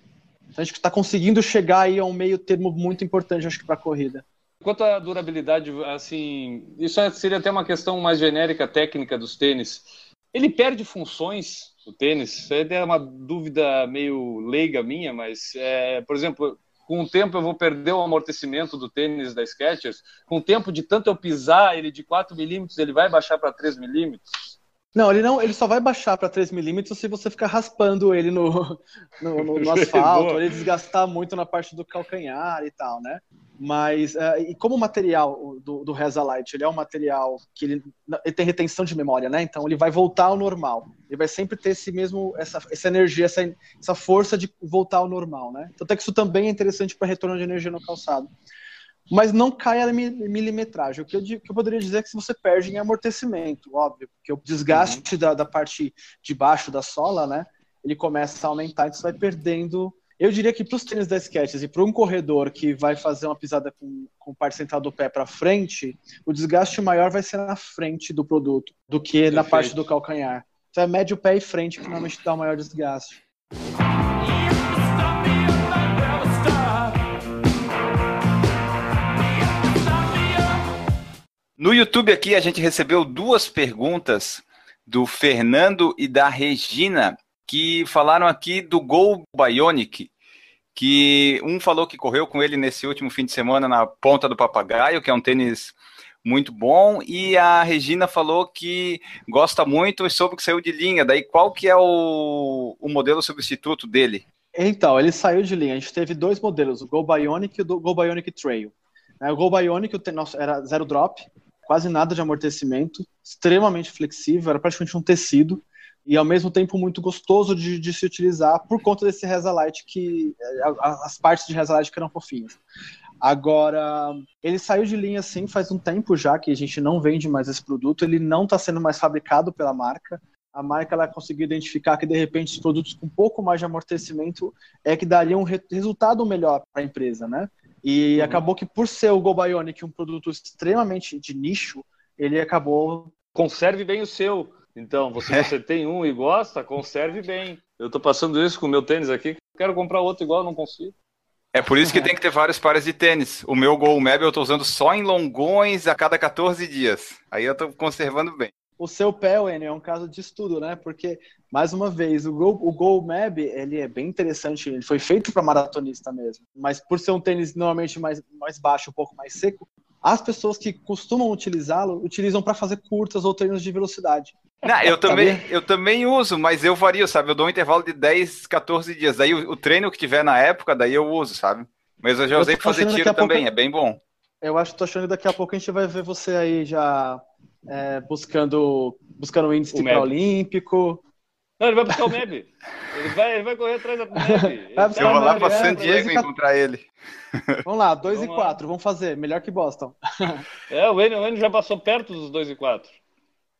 C: Então a gente está conseguindo chegar aí a um meio termo muito importante, acho que, para a corrida.
B: Quanto à durabilidade, assim, isso é, seria até uma questão mais genérica, técnica dos tênis. Ele perde funções, o tênis? É uma dúvida meio leiga minha, mas, é, por exemplo, com o tempo eu vou perder o amortecimento do tênis da Skechers. Com o tempo de tanto eu pisar ele de 4 milímetros, ele vai baixar para 3 milímetros.
C: Não, ele não, ele só vai baixar para 3 milímetros se você ficar raspando ele no, no, no, no asfalto, ele desgastar muito na parte do calcanhar e tal, né? Mas, uh, e como o material do, do Light, ele é um material que ele, ele, tem retenção de memória, né? Então ele vai voltar ao normal. Ele vai sempre ter esse mesmo, essa, essa energia, essa, essa força de voltar ao normal, né? Então até que isso também é interessante para retorno de energia no calçado. Mas não cai a milimetragem. O que eu, que eu, poderia dizer é que se você perde em amortecimento, óbvio, porque o desgaste uhum. da, da parte de baixo da sola, né? Ele começa a aumentar, então você vai perdendo eu diria que para os tênis da Skechers e para um corredor que vai fazer uma pisada com, com parte central do pé para frente, o desgaste maior vai ser na frente do produto do que Perfeito. na parte do calcanhar. Então é médio pé e frente que normalmente dá o maior desgaste.
A: No YouTube aqui a gente recebeu duas perguntas do Fernando e da Regina que falaram aqui do Gol Bionic, que um falou que correu com ele nesse último fim de semana na ponta do papagaio, que é um tênis muito bom, e a Regina falou que gosta muito e soube que saiu de linha. Daí qual que é o, o modelo substituto dele?
C: Então, ele saiu de linha. A gente teve dois modelos, o Go Bionic e o Go Bionic Trail. O Go Bionic era zero drop, quase nada de amortecimento, extremamente flexível, era praticamente um tecido e ao mesmo tempo muito gostoso de, de se utilizar por conta desse Reza Light que as partes de Reza Light que eram fofinhas. Agora, ele saiu de linha assim faz um tempo já que a gente não vende mais esse produto, ele não está sendo mais fabricado pela marca. A marca ela conseguiu identificar que de repente os produtos com um pouco mais de amortecimento é que daria um re resultado melhor para a empresa, né? E uhum. acabou que por ser o Go Bionic um produto extremamente de nicho, ele acabou
B: conserve bem o seu então, se você, você tem um e gosta, conserve bem. Eu estou passando isso com o meu tênis aqui, quero comprar outro igual, não consigo.
A: É por isso que tem que ter vários pares de tênis. O meu Go Mab eu estou usando só em longões a cada 14 dias. Aí eu estou conservando bem.
C: O seu pé, Wenny, é um caso de estudo, né? Porque, mais uma vez, o Go, o Go Mab, ele é bem interessante. Ele foi feito para maratonista mesmo. Mas por ser um tênis normalmente mais, mais baixo, um pouco mais seco, as pessoas que costumam utilizá-lo utilizam para fazer curtas ou treinos de velocidade.
A: Não, eu também, eu também uso, mas eu vario, sabe? Eu dou um intervalo de 10, 14 dias. Daí o, o treino que tiver na época, daí eu uso, sabe? Mas eu já usei para fazer tiro também, pouco... é bem bom.
C: Eu acho que tô achando que daqui a pouco a gente vai ver você aí já é, buscando buscando um índice olímpico.
B: Não, ele vai buscar o MEB. Ele vai, ele vai correr atrás do MEB.
A: Eu vou lá para San Diego encontrar ele.
C: Vamos lá, 2 e 4, vamos fazer. Melhor que Boston.
B: É, o Enio, o Enio já passou perto dos 2 e 4.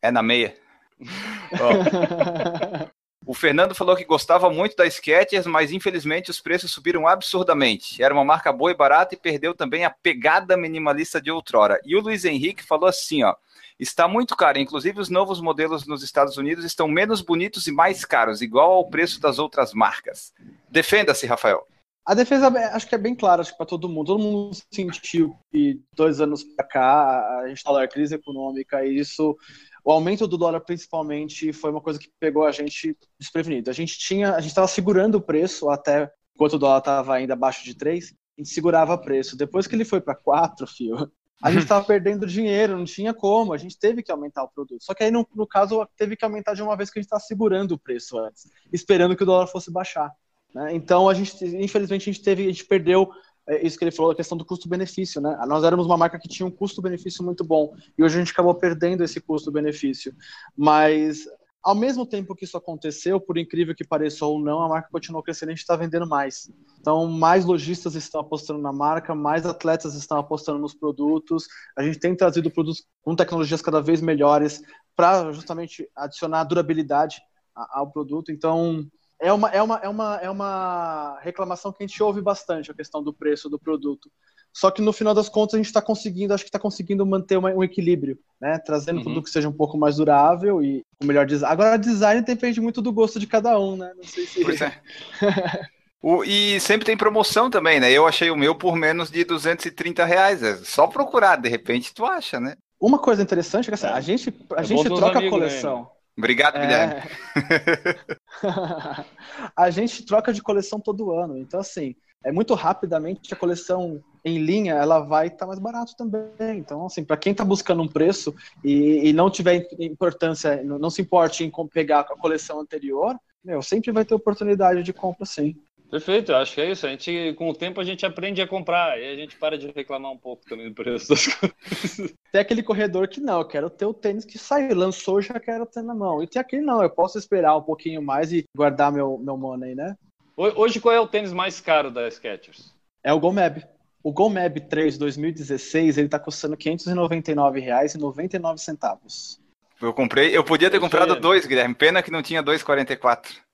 A: É na meia. o Fernando falou que gostava muito da Skechers, mas infelizmente os preços subiram absurdamente. Era uma marca boa e barata e perdeu também a pegada minimalista de outrora. E o Luiz Henrique falou assim, ó, está muito caro. Inclusive, os novos modelos nos Estados Unidos estão menos bonitos e mais caros, igual ao preço das outras marcas. Defenda-se, Rafael.
C: A defesa acho que é bem clara para todo mundo. Todo mundo sentiu que dois anos para cá a gente está na crise econômica e isso, o aumento do dólar principalmente foi uma coisa que pegou a gente desprevenido. A gente tinha, a gente estava segurando o preço até enquanto o dólar estava ainda abaixo de 3, a gente segurava preço. Depois que ele foi para 4, fio, a gente estava perdendo dinheiro, não tinha como, a gente teve que aumentar o produto. Só que aí, no, no caso, teve que aumentar de uma vez que a gente estava segurando o preço antes, esperando que o dólar fosse baixar. Né? Então, a gente, infelizmente, a gente teve, a gente perdeu é, isso que ele falou, a questão do custo-benefício, né? Nós éramos uma marca que tinha um custo-benefício muito bom e hoje a gente acabou perdendo esse custo-benefício. Mas ao mesmo tempo que isso aconteceu, por incrível que pareça ou não, a marca continuou crescendo e a gente está vendendo mais. Então, mais lojistas estão apostando na marca, mais atletas estão apostando nos produtos. A gente tem trazido produtos com tecnologias cada vez melhores para justamente adicionar durabilidade ao produto. Então, é uma, é, uma, é, uma, é uma reclamação que a gente ouve bastante, a questão do preço do produto. Só que no final das contas a gente está conseguindo, acho que está conseguindo manter uma, um equilíbrio, né? Trazendo uhum. um produto que seja um pouco mais durável e com melhor design. Agora, design depende muito do gosto de cada um, né? Não sei se. Pois é.
A: o, e sempre tem promoção também, né? Eu achei o meu por menos de 230 reais. É só procurar, de repente tu acha, né?
C: Uma coisa interessante é que assim, a gente, a é gente troca a coleção. Né?
A: Obrigado, Guilherme.
C: É... a gente troca de coleção todo ano, então assim, é muito rapidamente a coleção em linha ela vai estar tá mais barato também. Então, assim, para quem está buscando um preço e, e, não tiver importância, não se importe em pegar a coleção anterior, meu, sempre vai ter oportunidade de compra, sim.
B: Perfeito, eu acho que é isso. A gente, com o tempo, a gente aprende a comprar e a gente para de reclamar um pouco também do preço das coisas.
C: Tem aquele corredor que não, eu quero ter o tênis que saiu, lançou, já quero ter na mão. E tem aquele não, eu posso esperar um pouquinho mais e guardar meu, meu money, né?
B: Hoje, qual é o tênis mais caro da Skechers?
C: É o Gomeb. O Gomeb 3 2016, ele tá custando R$ 599,99.
A: Eu comprei, eu podia ter comprado dois, Guilherme. Pena que não tinha 2,44.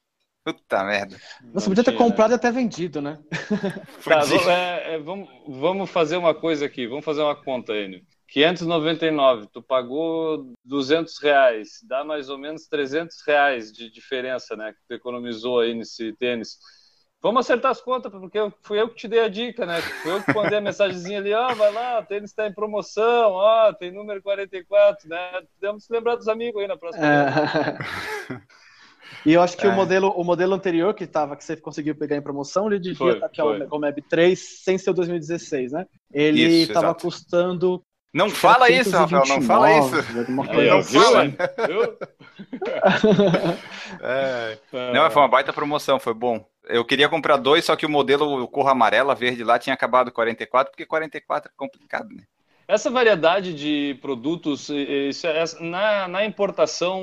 A: Puta merda.
C: Você podia ter comprado e até vendido, né?
B: Tá, é, é, vamos, vamos fazer uma coisa aqui, vamos fazer uma conta, Enio. 599, tu pagou 200 reais, dá mais ou menos 300 reais de diferença, né? Que tu economizou aí nesse tênis. Vamos acertar as contas, porque fui eu que te dei a dica, né? Fui eu que mandei a mensagenzinha ali, ó, oh, vai lá, o tênis está em promoção, ó, oh, tem número 44, né? Podemos se lembrar dos amigos aí na próxima. É...
C: e eu acho que é. o, modelo, o modelo anterior que tava, que você conseguiu pegar em promoção, ele devia estar aqui, o Meb 3, sem ser o 2016, né? Ele estava custando
A: não fala isso, Rafael, não fala isso. Aí, não fala. é. Não, foi uma baita promoção, foi bom. Eu queria comprar dois, só que o modelo cor amarela, verde lá tinha acabado 44, porque 44 é complicado, né?
B: Essa variedade de produtos, isso é, na, na, importação,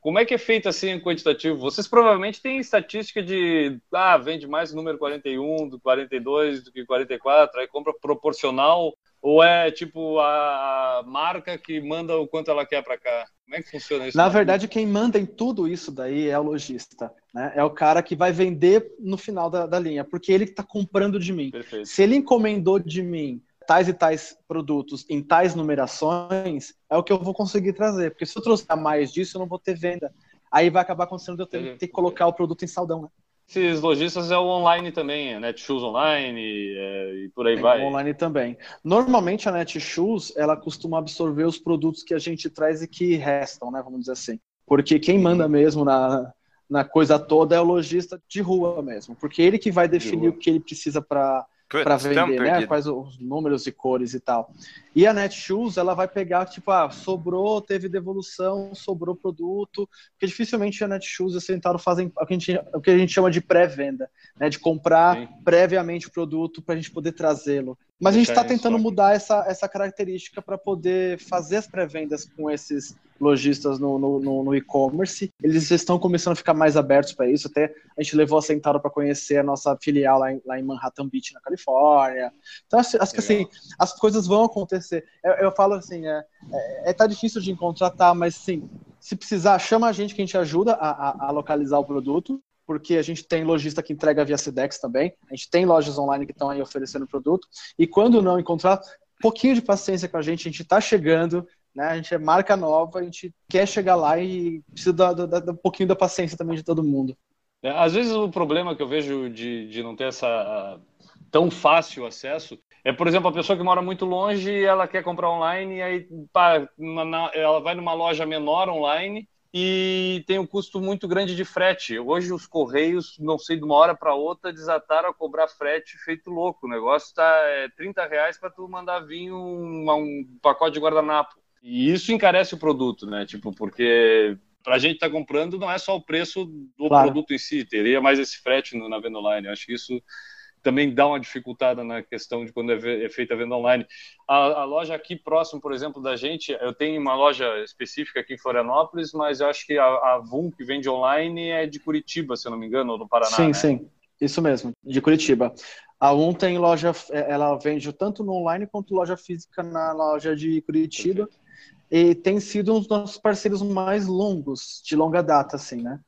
B: como é que é feito assim quantitativo? Vocês provavelmente têm estatística de, ah, vende mais o número 41 do 42 do que 44, aí compra proporcional ou é tipo a marca que manda o quanto ela quer para cá? Como é que funciona isso?
C: Na verdade, quem manda em tudo isso daí é o lojista. Né? É o cara que vai vender no final da, da linha, porque ele está comprando de mim. Perfeito. Se ele encomendou de mim tais e tais produtos em tais numerações, é o que eu vou conseguir trazer. Porque se eu trouxer mais disso, eu não vou ter venda. Aí vai acabar acontecendo de eu ter, ter que colocar o produto em saldão. Né?
B: Esses lojistas é o online também, a Netshoes online é, e por aí Tem vai.
C: Online também. Normalmente a Netshoes ela costuma absorver os produtos que a gente traz e que restam, né? Vamos dizer assim. Porque quem manda mesmo na, na coisa toda é o lojista de rua mesmo. Porque ele que vai definir o que ele precisa para para vender, né? Quais os números e cores e tal. E a Netshoes, ela vai pegar, tipo, ah, sobrou, teve devolução, sobrou produto, porque dificilmente a Netshoes e a Centauro fazem o que a gente, o que a gente chama de pré-venda, né? De comprar Sim. previamente o produto para a gente poder trazê-lo. Mas a gente está tentando mudar essa, essa característica para poder fazer as pré-vendas com esses lojistas no, no, no e-commerce. Eles estão começando a ficar mais abertos para isso. Até a gente levou a Centauro para conhecer a nossa filial lá em, lá em, Manhattan Beach, na Califórnia. Então, acho, acho que assim, as coisas vão acontecer. Eu, eu falo assim, é, é, é, tá difícil de encontrar, tá, mas sim, se precisar, chama a gente que a gente ajuda a, a, a localizar o produto porque a gente tem lojista que entrega via Sedex também, a gente tem lojas online que estão aí oferecendo produto, e quando não encontrar, pouquinho de paciência com a gente, a gente está chegando, né? A gente é marca nova, a gente quer chegar lá e precisa dar, um pouquinho da paciência também de todo mundo.
B: É, às vezes o problema que eu vejo de, de não ter essa tão fácil acesso é, por exemplo, a pessoa que mora muito longe, ela quer comprar online, e aí pá, ela vai numa loja menor online e tem um custo muito grande de frete. Hoje os correios, não sei, de uma hora para outra, desataram a cobrar frete feito louco. O negócio está é, 30 reais para tu mandar vir um, um, pacote de guardanapo. E isso encarece o produto, né? Tipo, porque para a gente estar tá comprando não é só o preço do claro. produto em si, teria mais esse frete na venda online. acho que isso também dá uma dificultada na questão de quando é, é feita a venda online. A, a, loja aqui próximo, por exemplo, da gente, eu tenho uma loja específica aqui em Florianópolis, mas eu acho que a, a VUM, que vende online, é de Curitiba, se eu não me engano, ou do Paraná.
C: Sim,
B: né?
C: sim, isso mesmo, de Curitiba. A VUM tem loja, é, ela vende tanto no online quanto loja física na loja de Curitiba. Perfeito. E tem sido um dos nossos parceiros mais longos, de longa data, assim, né?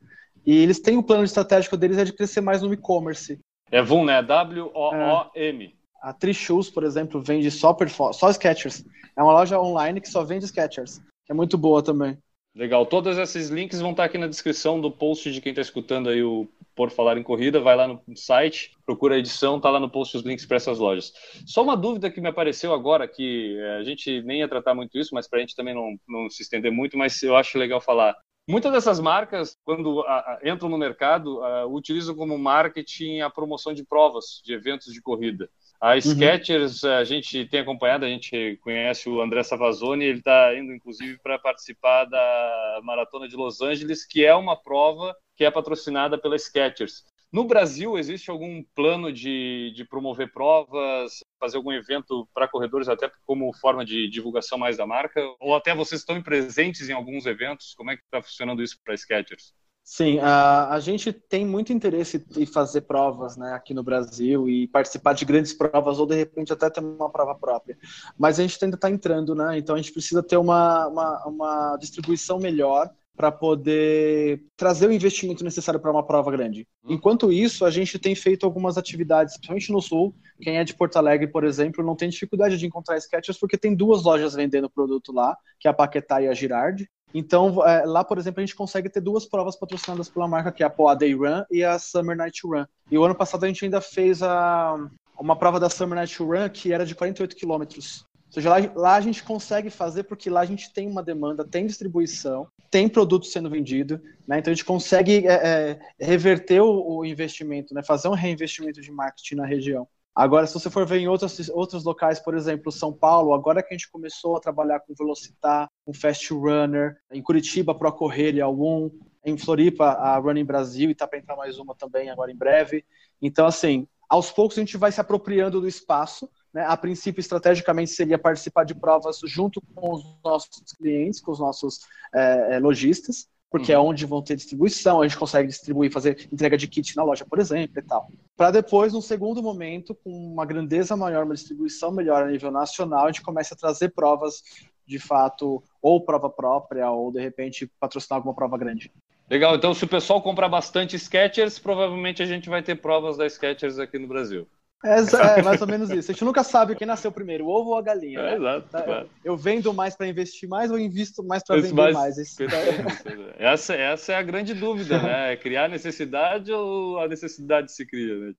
C: E eles têm o plano estratégico deles é de crescer mais no e-commerce.
B: É VUM, né? W-O-O-M. É.
C: A Trishoes, por exemplo, vende só, só Skechers. É uma loja online que só vende Skechers. É muito boa também.
B: Legal. Todos esses links vão estar aqui na descrição do post de quem está escutando aí o Por Falar em Corrida. Vai lá no site, procura a edição, tá lá no post os links para essas lojas. Só uma dúvida que me apareceu agora, que eh, a gente nem ia tratar muito isso, mas para a gente também não, não se estender muito, mas eu acho legal falar. Muitas dessas marcas, quando a, a, entram no mercado, a, utilizam como marketing a promoção de provas, de eventos de corrida. A uhum. Skechers, a gente tem acompanhado, a gente conhece o André Savazone, ele está indo, inclusive, para participar da Maratona de Los Angeles, que é uma prova que é patrocinada pela Skechers. No Brasil, existe algum plano de, de promover provas, fazer algum evento para corredores, até como forma de divulgação mais da marca? Ou até vocês estão presentes em alguns eventos? Como é que está funcionando isso para Skechers?
C: Sim, a, a gente tem muito interesse em fazer provas né, aqui no Brasil e participar de grandes provas, ou de repente até ter uma prova própria. Mas a gente ainda está entrando, né? Então a gente precisa ter uma, uma, uma distribuição melhor para poder trazer o investimento necessário para uma prova grande. Hum. Enquanto isso, a gente tem feito algumas atividades, principalmente no Sul. Quem é de Porto Alegre, por exemplo, não tem dificuldade de encontrar sketches porque tem duas lojas vendendo produto lá, que é a Paquetá e a Girard. Então, é, lá, por exemplo, a gente consegue ter duas provas patrocinadas pela marca, que é a Poa Day Run e a Summer Night Run. E o ano passado a gente ainda fez a, uma prova da Summer Night Run que era de 48 quilômetros. Ou seja, lá, lá, a gente consegue fazer porque lá a gente tem uma demanda, tem distribuição, tem produto sendo vendido, né? Então a gente consegue é, é, reverter o, o, investimento, né? Fazer um reinvestimento de marketing na região. Agora, se você for ver em outros, outros locais, por exemplo, São Paulo, agora que a gente começou a trabalhar com Velocitar, com Fast Runner, em Curitiba, Pro Correr e Algum, em Floripa, a Running Brasil, e tá para entrar mais uma também agora em breve. Então, assim, aos poucos a gente vai se apropriando do espaço, né? A princípio, estrategicamente, seria participar de provas junto com os nossos clientes, com os nossos é, lojistas, porque é uhum. é onde vão ter distribuição, a gente consegue distribuir, fazer entrega de kit na loja, por exemplo, e tal. Para depois, num segundo momento, com uma grandeza maior, uma distribuição melhor a nível nacional, a gente começa a trazer provas de fato, ou prova própria, ou de repente patrocinar alguma prova grande.
B: Legal, então se o pessoal comprar bastante Skechers, provavelmente a gente vai ter provas da Skechers aqui no Brasil.
C: É, é, mais ou menos isso. A gente nunca sabe quem nasceu primeiro, o ovo ou a galinha. É,
B: né? Exato.
C: Tá, claro. Eu vendo mais para investir mais ou invisto mais para vender mais? mais? Esse...
B: essa, essa é a grande dúvida, né? É criar necessidade ou a necessidade se cria, né?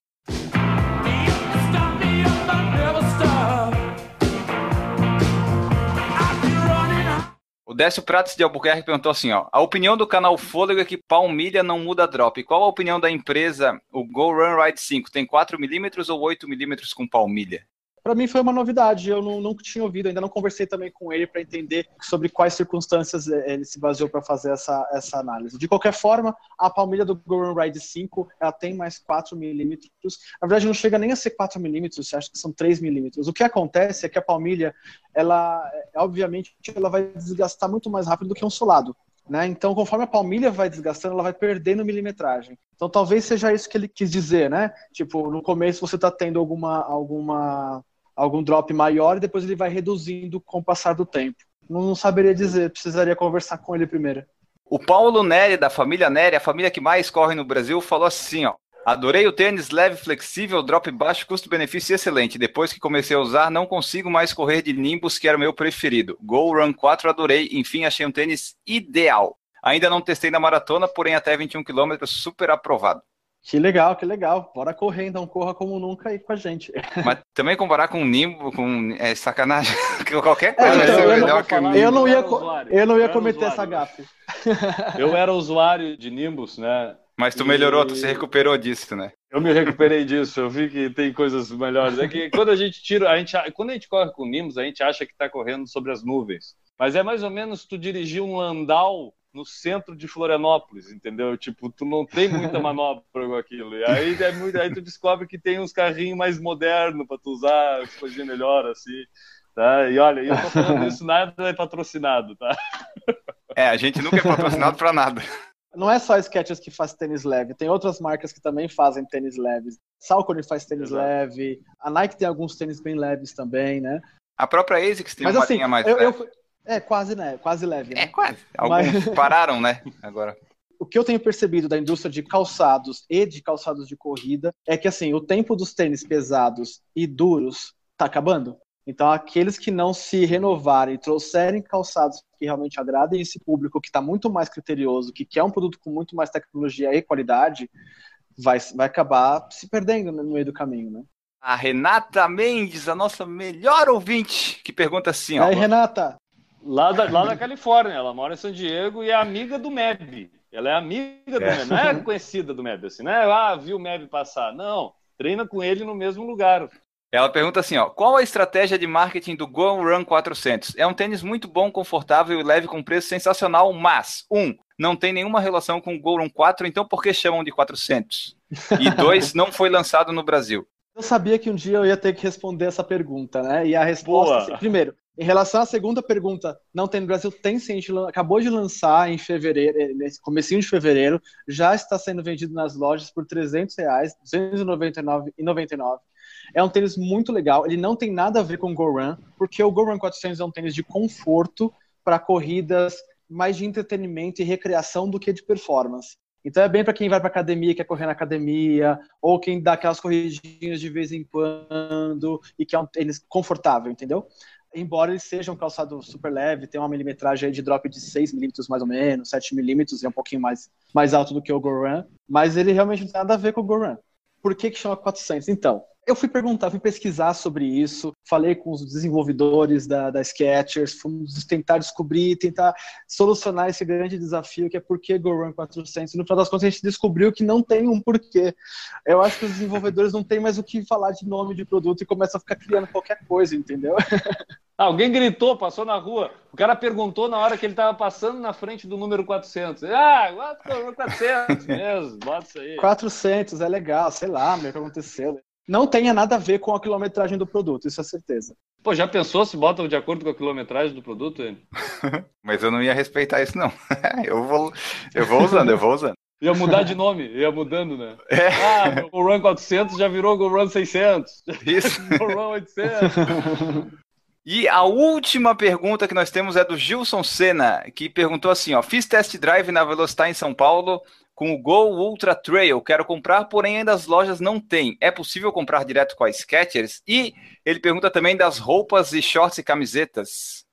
A: O Décio Pratos de Albuquerque perguntou assim, ó, a opinião do canal Fôlego é que palmilha não muda drop. Qual a opinião da empresa, o Go Run Ride 5? Tem 4mm ou 8mm com palmilha?
C: Para mim foi uma novidade. Eu não, tinha ouvido, ainda não conversei também com ele para entender sobre quais circunstâncias eh, ele se baseou para fazer essa, essa análise. De qualquer forma, a palmilha do Goran Ride 5 ela tem mais 4 milímetros. Na verdade, não chega nem a ser 4 milímetros, acha que são 3 milímetros. O que acontece é que a palmilha, ela, eh, obviamente, ela vai desgastar muito mais rápido do que um solado. Né? Então, conforme a palmilha vai desgastando, ela vai perdendo milimetragem. Então, talvez seja isso que ele quis dizer, né? Tipo, no começo você está tendo alguma, alguma algum drop maior e depois ele vai reduzindo com o passar do tempo. Não saberia dizer, precisaria conversar com ele primeiro.
A: O Paulo Neri, da família Neri, a família que mais corre no Brasil, falou assim, ó. Adorei o tênis leve, flexível, drop baixo, custo-benefício excelente. Depois que comecei a usar, não consigo mais correr de Nimbus, que era o meu preferido. Go Run 4 adorei, enfim, achei um tênis ideal. Ainda não testei na maratona, porém até 21 km, super aprovado.
C: Que legal, que legal. Bora correr, então corra como nunca aí com a gente.
A: Mas também comparar com o Nimbo, com é, sacanagem, qualquer
C: coisa. É, então, eu, não, falar, eu, não ia, eu não ia cometer essa gafe.
B: Eu era usuário de Nimbus, né?
A: Mas tu melhorou, tu se recuperou disso, né?
B: Eu me recuperei disso, eu vi que tem coisas melhores. É que quando a gente tira, a gente, quando a gente corre com Nimbus, a gente acha que está correndo sobre as nuvens. Mas é mais ou menos tu dirigir um landau no centro de Florianópolis, entendeu? Tipo, tu não tem muita manobra com aquilo. E aí, é muito, aí tu descobre que tem uns carrinhos mais modernos para tu usar, coisinhas melhor, assim. Tá? E olha, eu tô falando isso, nada é patrocinado, tá?
A: É, a gente nunca é patrocinado para nada.
C: Não é só a Skechers que faz tênis leve, tem outras marcas que também fazem tênis leves. Salcone faz tênis Exato. leve, a Nike tem alguns tênis bem leves também, né?
A: A própria ASICS tem Mas, uma assim, linha mais
C: eu, leve. Eu, é, quase, né? Quase leve. Né?
A: É, quase. Alguns Mas... pararam, né? Agora.
C: O que eu tenho percebido da indústria de calçados e de calçados de corrida é que, assim, o tempo dos tênis pesados e duros tá acabando. Então, aqueles que não se renovarem, trouxerem calçados que realmente agradem esse público que está muito mais criterioso, que quer um produto com muito mais tecnologia e qualidade, vai, vai acabar se perdendo no meio do caminho, né?
A: A Renata Mendes, a nossa melhor ouvinte, que pergunta assim, ó.
C: Aí, Renata.
B: Lá da, lá da Califórnia, ela mora em San Diego e é amiga do Meb. Ela é amiga do é. Meb, não é conhecida do Meb, assim, não é, ah, viu o Meb passar. Não, treina com ele no mesmo lugar.
A: Ela pergunta assim, ó, qual a estratégia de marketing do Go Run 400? É um tênis muito bom, confortável e leve com preço sensacional, mas, um, não tem nenhuma relação com o Go Run 4, então por que chamam de 400? E dois, não foi lançado no Brasil.
C: Eu sabia que um dia eu ia ter que responder essa pergunta, né? E a resposta, assim, primeiro, em relação à segunda pergunta, não tem no Brasil, tem sim, a gente acabou de lançar em fevereiro, eh, nesse comecinho de fevereiro, já está sendo vendido nas lojas por 300 reais, 299,99. É um tênis muito legal, ele não tem nada a ver com o Go Run, porque o Go Run 400 é um tênis de conforto para corridas mais de entretenimento e recreação do que de performance. Então é bem para quem vai para academia, quer correr na academia, ou quem dá aquelas corridinhas de vez em quando e que é um tênis confortável, entendeu? Embora ele seja um calçado super leve, tem uma milimetragem de drop de 6 milímetros mais ou menos, 7 milímetros, é um pouquinho mais, mais alto do que o Goran, mas ele realmente não tem nada a ver com o Goran. Por que, que chama 400? Então, eu fui perguntar, fui pesquisar sobre isso, falei com os desenvolvedores da, da Skechers, fomos tentar descobrir, tentar solucionar esse grande desafio que é por que GoRun 400. E no final das contas a gente descobriu que não tem um porquê. Eu acho que os desenvolvedores não têm mais o que falar de nome de produto e começam a ficar criando qualquer coisa, entendeu?
B: Alguém gritou, passou na rua. O cara perguntou na hora que ele estava passando na frente do número 400. Ah, 400 mesmo, bota isso aí.
C: 400, é legal, sei lá, meu, o que aconteceu não tenha nada a ver com a quilometragem do produto, isso é certeza.
B: Pô, já pensou se botam de acordo com a quilometragem do produto?
A: Mas eu não ia respeitar isso, não. eu, vou, eu vou usando, eu vou usando.
B: Ia mudar de nome, ia mudando, né? É. Ah, meu GoRun 400 já virou GoRun 600.
A: Isso.
B: GoRun 800.
A: E a última pergunta que nós temos é do Gilson Senna, que perguntou assim, ó, fiz test drive na Velocitar em São Paulo, com o Go Ultra Trail. Quero comprar, porém ainda as lojas não têm. É possível comprar direto com a Skechers? E ele pergunta também das roupas e shorts e camisetas.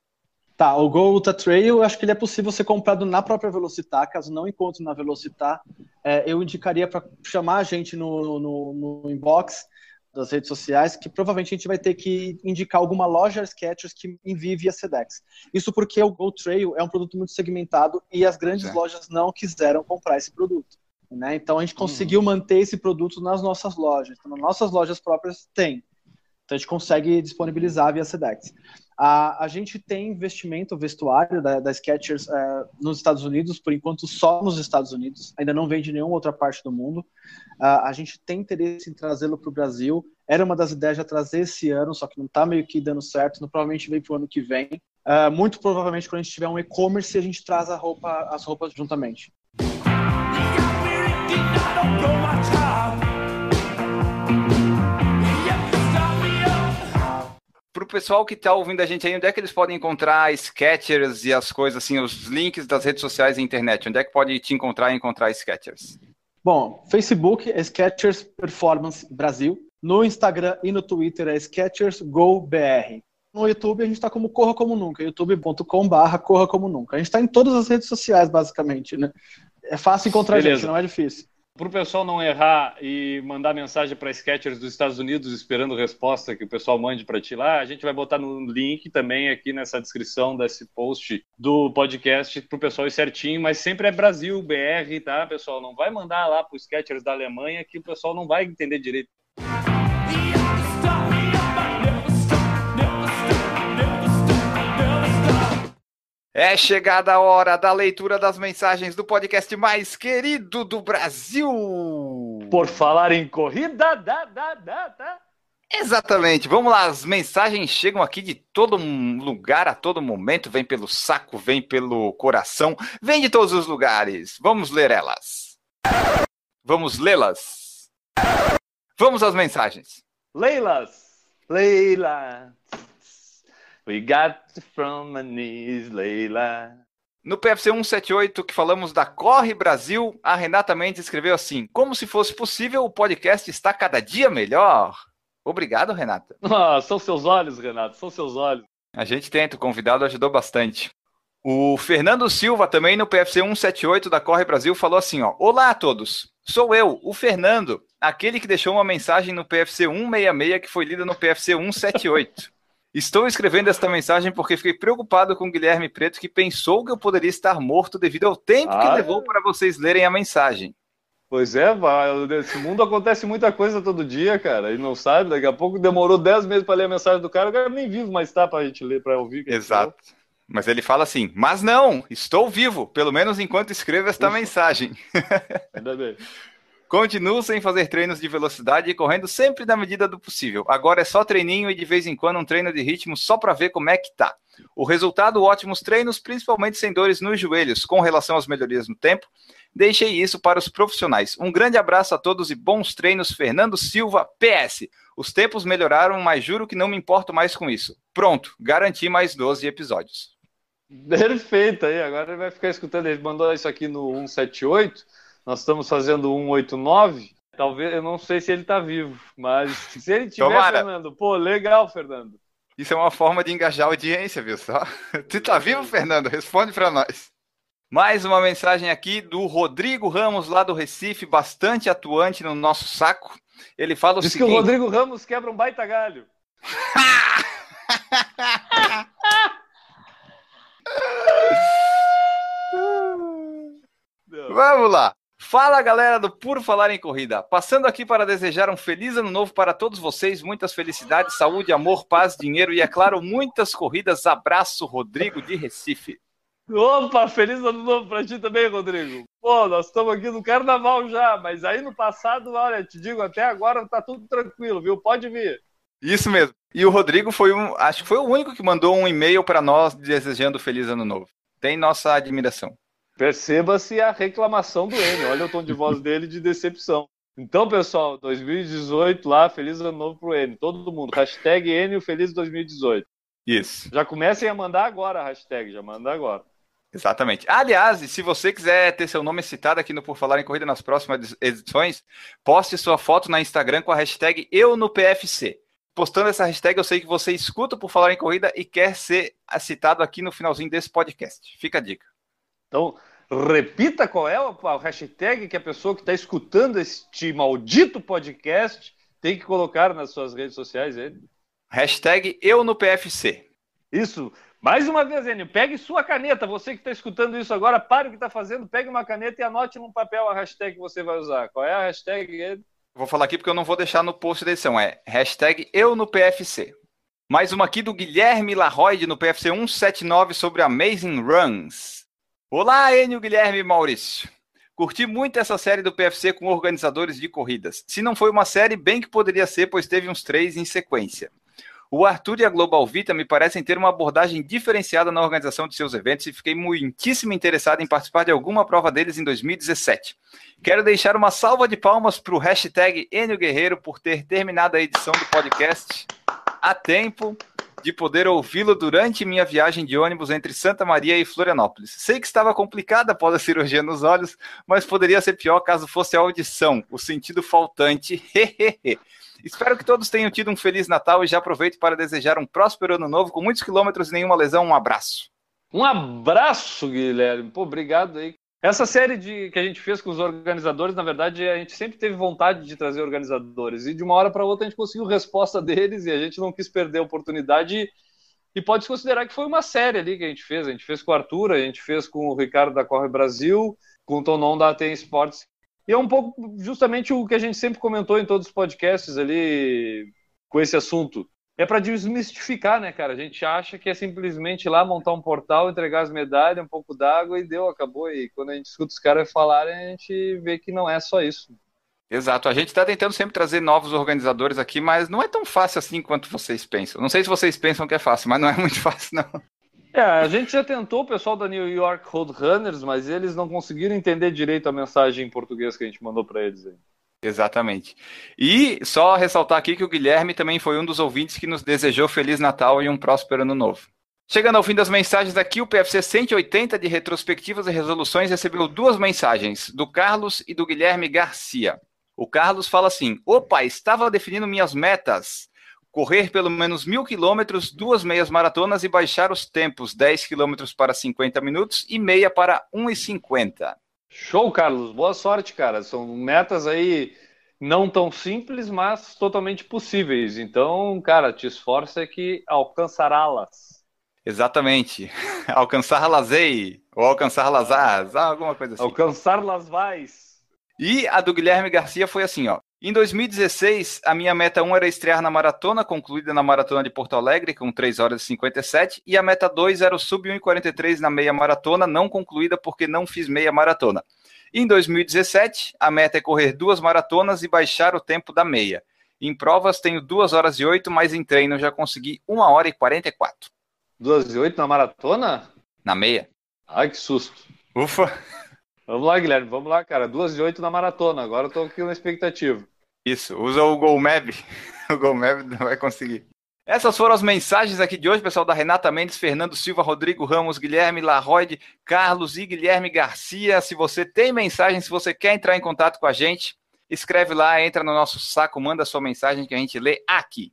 C: Tá, o Go Ultra Trail, eu acho que ele é possível ser comprado na própria Velocitar, caso não encontre na Velocitar, é, eu indicaria para chamar a gente no, no, no inbox das redes sociais, que provavelmente a gente vai ter que indicar alguma loja Skechers que envie via Sedex. Isso porque o Go Trail é um produto muito segmentado e as grandes é. lojas não quiseram comprar esse produto. Né? Então a gente uhum. conseguiu manter esse produto nas nossas lojas. Então, nas nossas lojas próprias tem. Então a gente consegue disponibilizar via Sedex. A, a gente tem investimento vestuário da, da Skechers é, nos Estados Unidos, por enquanto só nos Estados Unidos, ainda não vende em nenhuma outra parte do mundo. Uh, a gente tem interesse em trazê-lo para o Brasil. Era uma das ideias de trazer esse ano, só que não está meio que dando certo. Não, provavelmente vem para o ano que vem. Uh, muito provavelmente quando a gente tiver um e-commerce, a gente traz a roupa, as roupas juntamente.
A: Para o pessoal que está ouvindo a gente aí, onde é que eles podem encontrar Sketchers e as coisas assim, os links das redes sociais e internet? Onde é que pode te encontrar e encontrar Sketchers?
C: Bom, Facebook é Sketchers Performance Brasil. No Instagram e no Twitter é Sketchers Go BR. No YouTube a gente está como Corra Como Nunca, youtube.com.br Corra Como Nunca. A gente está em todas as redes sociais, basicamente, né? É fácil encontrar Beleza. gente, não é difícil
B: para o pessoal não errar e mandar mensagem para Sketchers dos Estados Unidos esperando resposta que o pessoal mande para ti lá, a gente vai botar no link também aqui nessa descrição desse post do podcast para o pessoal ir certinho, mas sempre é Brasil, BR, tá, pessoal? Não vai mandar lá para os Sketchers da Alemanha que o pessoal não vai entender direito.
A: É chegada a hora da leitura das mensagens do podcast mais querido do Brasil.
B: Por falar em corrida, da, da, da, da.
A: Exatamente. Vamos lá, as mensagens chegam aqui de todo lugar, a todo momento, vem pelo saco, vem pelo coração, vem de todos os lugares. Vamos ler elas. Vamos lê-las. Vamos às mensagens.
B: Leilas. Leila. We got from my knees, Leila.
A: No PFC 178, que falamos da Corre Brasil, a Renata Mendes escreveu assim: Como se fosse possível, o podcast está cada dia melhor. Obrigado, Renata.
B: Ah, são seus olhos, Renato, são seus olhos.
A: A gente tenta, o convidado ajudou bastante. O Fernando Silva, também no PFC 178 da Corre Brasil, falou assim: ó, Olá a todos, sou eu, o Fernando, aquele que deixou uma mensagem no PFC 166 que foi lida no PFC 178. Estou escrevendo esta mensagem porque fiquei preocupado com o Guilherme Preto, que pensou que eu poderia estar morto devido ao tempo ah, que levou para vocês lerem a mensagem.
B: Pois é, nesse mundo acontece muita coisa todo dia, cara, e não sabe, daqui a pouco demorou 10 meses para ler a mensagem do cara, o cara nem vivo mais tá para a gente ler, para ouvir.
A: Exato. Mas ele fala assim, mas não, estou vivo, pelo menos enquanto escrevo esta Ufa. mensagem. Ainda bem. Continuo sem fazer treinos de velocidade e correndo sempre na medida do possível. Agora é só treininho e de vez em quando um treino de ritmo só para ver como é que tá. O resultado, ótimos treinos, principalmente sem dores nos joelhos, com relação às melhorias no tempo. Deixei isso para os profissionais. Um grande abraço a todos e bons treinos, Fernando Silva, PS. Os tempos melhoraram, mas juro que não me importo mais com isso. Pronto, garanti mais 12 episódios.
B: Perfeito aí, agora ele vai ficar escutando. Ele mandou isso aqui no 178 nós estamos fazendo 189. Talvez, eu não sei se ele está vivo, mas se ele tiver, Tomara. Fernando, pô, legal, Fernando.
A: Isso é uma forma de engajar a audiência, viu só? Tu tá vivo, Fernando? Responde para nós. Mais uma mensagem aqui do Rodrigo Ramos, lá do Recife, bastante atuante no nosso saco. Ele fala o
B: Diz
A: seguinte...
B: que o Rodrigo Ramos quebra um baita galho.
A: Vamos lá. Fala galera do Puro Falar em Corrida, passando aqui para desejar um feliz ano novo para todos vocês, muitas felicidades, saúde, amor, paz, dinheiro e, é claro, muitas corridas. Abraço, Rodrigo de Recife.
B: Opa, feliz ano novo para ti também, Rodrigo. Pô, nós estamos aqui no carnaval já, mas aí no passado, olha, te digo, até agora tá tudo tranquilo, viu? Pode vir.
A: Isso mesmo. E o Rodrigo foi um, acho que foi o único que mandou um e-mail para nós desejando feliz ano novo. Tem nossa admiração.
B: Perceba-se a reclamação do N. Olha o tom de voz dele de decepção. Então, pessoal, 2018 lá, feliz ano novo pro N. Todo mundo. Hashtag N feliz 2018.
A: Isso.
B: Já comecem a mandar agora a hashtag, já manda agora.
A: Exatamente. Aliás, se você quiser ter seu nome citado aqui no Por Falar em Corrida nas próximas edições, poste sua foto na Instagram com a hashtag Eu no PFC. Postando essa hashtag, eu sei que você escuta Por Falar em Corrida e quer ser citado aqui no finalzinho desse podcast. Fica a dica.
B: Então, repita qual é o hashtag que a pessoa que está escutando este maldito podcast tem que colocar nas suas redes sociais. Aí.
A: Hashtag eu no PFC.
B: Isso. Mais uma vez, Enio, pegue sua caneta. Você que está escutando isso agora, pare o que está fazendo, pegue uma caneta e anote num papel a hashtag que você vai usar. Qual é a hashtag?
A: Vou falar aqui porque eu não vou deixar no post da edição. É hashtag eu no PFC. Mais uma aqui do Guilherme Larroide no PFC 179 sobre Amazing Runs. Olá, Enio, Guilherme Maurício. Curti muito essa série do PFC com organizadores de corridas. Se não foi uma série, bem que poderia ser, pois teve uns três em sequência. O Arthur e a Global Vita me parecem ter uma abordagem diferenciada na organização de seus eventos e fiquei muitíssimo interessado em participar de alguma prova deles em 2017. Quero deixar uma salva de palmas para o hashtag Enio Guerreiro por ter terminado a edição do podcast a tempo de poder ouvi-lo durante minha viagem de ônibus entre Santa Maria e Florianópolis. Sei que estava complicada após a cirurgia nos olhos, mas poderia ser pior caso fosse a audição, o sentido faltante. Espero que todos tenham tido um Feliz Natal e já aproveito para desejar um próspero ano novo com muitos quilômetros e nenhuma lesão. Um abraço.
B: Um abraço, Guilherme. Pô, obrigado aí essa série de, que a gente fez com os organizadores, na verdade, a gente sempre teve vontade de trazer organizadores. E de uma hora para outra a gente conseguiu resposta deles e a gente não quis perder a oportunidade. E pode se considerar que foi uma série ali que a gente fez. A gente fez com o Arthur, a gente fez com o Ricardo da Corre Brasil, com o Tonon da ATM Sports. E é um pouco justamente o que a gente sempre comentou em todos os podcasts ali com esse assunto é para desmistificar, né, cara? A gente acha que é simplesmente ir lá montar um portal, entregar as medalhas, um pouco d'água e deu, acabou. E quando a gente escuta os caras falarem, a gente vê que não é só isso.
A: Exato, a gente está tentando sempre trazer novos organizadores aqui, mas não é tão fácil assim quanto vocês pensam. Não sei se vocês pensam que é fácil, mas não é muito fácil, não.
B: É, a gente já tentou o pessoal da New York Roadrunners, mas eles não conseguiram entender direito a mensagem em português que a gente mandou para eles aí.
A: Exatamente. E só ressaltar aqui que o Guilherme também foi um dos ouvintes que nos desejou Feliz Natal e um próspero ano novo. Chegando ao fim das mensagens aqui, o PFC 180 de retrospectivas e resoluções recebeu duas mensagens, do Carlos e do Guilherme Garcia. O Carlos fala assim: opa, estava definindo minhas metas. Correr pelo menos mil quilômetros, duas meias maratonas e baixar os tempos, 10 quilômetros para 50 minutos e meia para 1,50.
B: Show, Carlos. Boa sorte, cara. São metas aí não tão simples, mas totalmente possíveis. Então, cara, te esforça que alcançará-las.
A: Exatamente. Alcançar lazei, ou alcançar lazars, alguma coisa assim.
B: Alcançar las vais.
A: E a do Guilherme Garcia foi assim, ó. Em 2016, a minha meta 1 era estrear na maratona, concluída na maratona de Porto Alegre, com 3 horas e 57, e a meta 2 era o sub 1,43 na meia maratona, não concluída porque não fiz meia maratona. Em 2017, a meta é correr duas maratonas e baixar o tempo da meia. Em provas tenho 2 horas e 8, mas em treino já consegui 1 hora e 44.
B: 2 e 8 na maratona?
A: Na meia.
B: Ai, que susto.
A: Ufa!
B: Vamos lá, Guilherme, vamos lá, cara. 2 e 8 na maratona. Agora eu tô aqui na expectativa.
A: Isso, usa o GoMap. o não vai conseguir. Essas foram as mensagens aqui de hoje, pessoal, da Renata Mendes, Fernando Silva, Rodrigo Ramos, Guilherme Larroide, Carlos e Guilherme Garcia. Se você tem mensagem, se você quer entrar em contato com a gente, escreve lá, entra no nosso saco, manda sua mensagem que a gente lê aqui.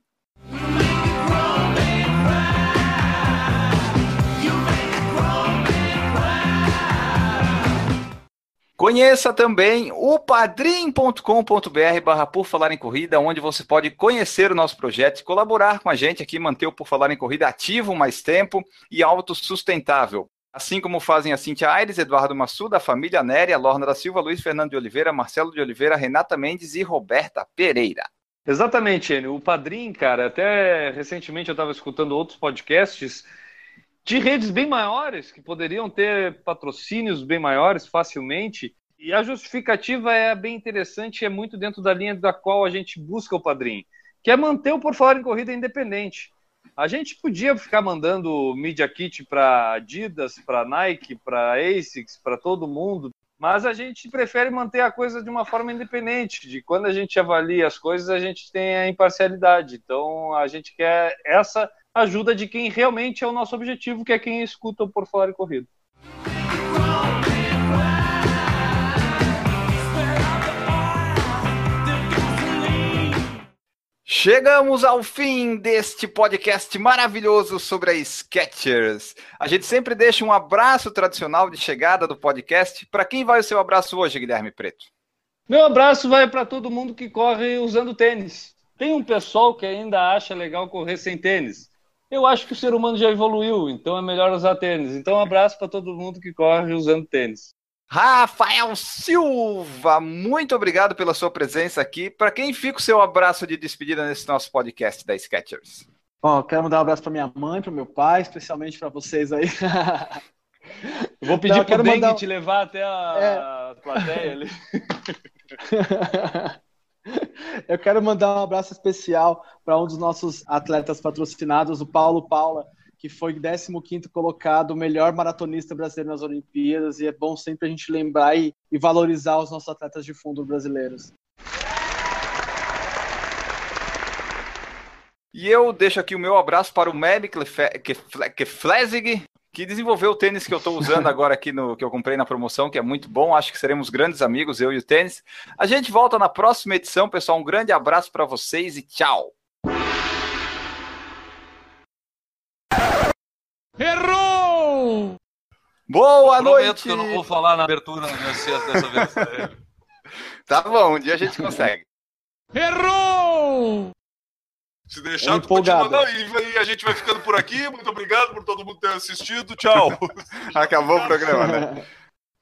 A: Conheça também o padrim.com.br barra Por Falar em Corrida, onde você pode conhecer o nosso projeto colaborar com a gente aqui, manter o Por Falar em Corrida ativo mais tempo e autossustentável. Assim como fazem a Cintia Aires, Eduardo Massuda, a família Néria, Lorna da Silva, Luiz Fernando de Oliveira, Marcelo de Oliveira, Renata Mendes e Roberta Pereira.
B: Exatamente, Enio. O Padrim, cara, até recentemente eu estava escutando outros podcasts de redes bem maiores, que poderiam ter patrocínios bem maiores facilmente. E a justificativa é bem interessante, é muito dentro da linha da qual a gente busca o padrinho, que é manter o Por Fora em Corrida independente. A gente podia ficar mandando Media Kit para Adidas, para Nike, para ASICS, para todo mundo, mas a gente prefere manter a coisa de uma forma independente. De quando a gente avalia as coisas, a gente tem a imparcialidade. Então a gente quer essa ajuda de quem realmente é o nosso objetivo, que é quem escuta o Por Falar em Corrida.
A: Chegamos ao fim deste podcast maravilhoso sobre a Skechers. A gente sempre deixa um abraço tradicional de chegada do podcast. Para quem vai o seu abraço hoje, Guilherme Preto?
B: Meu abraço vai para todo mundo que corre usando tênis. Tem um pessoal que ainda acha legal correr sem tênis. Eu acho que o ser humano já evoluiu, então é melhor usar tênis. Então, um abraço para todo mundo que corre usando tênis.
A: Rafael Silva, muito obrigado pela sua presença aqui. Para quem fica o seu abraço de despedida nesse nosso podcast da Sketchers?
C: Bom, quero mandar um abraço para minha mãe, para meu pai, especialmente para vocês aí.
B: vou pedir para o Dengue mandar... te levar até a é... plateia ali.
C: Eu quero mandar um abraço especial para um dos nossos atletas patrocinados, o Paulo Paula, que foi 15º colocado, o melhor maratonista brasileiro nas Olimpíadas, e é bom sempre a gente lembrar e, e valorizar os nossos atletas de fundo brasileiros.
A: E eu deixo aqui o meu abraço para o Meb Flesig, que desenvolveu o tênis que eu estou usando agora aqui no que eu comprei na promoção, que é muito bom. Acho que seremos grandes amigos, eu e o tênis. A gente volta na próxima edição, pessoal. Um grande abraço para vocês e tchau.
D: Errou!
A: Boa noite! que
B: eu não vou falar na abertura dessa vez.
A: tá bom, um dia a gente consegue.
D: Errou!
E: Se deixar, tu pode mandar e a gente vai ficando por aqui. Muito obrigado por todo mundo ter assistido. Tchau.
A: Acabou o programa, né?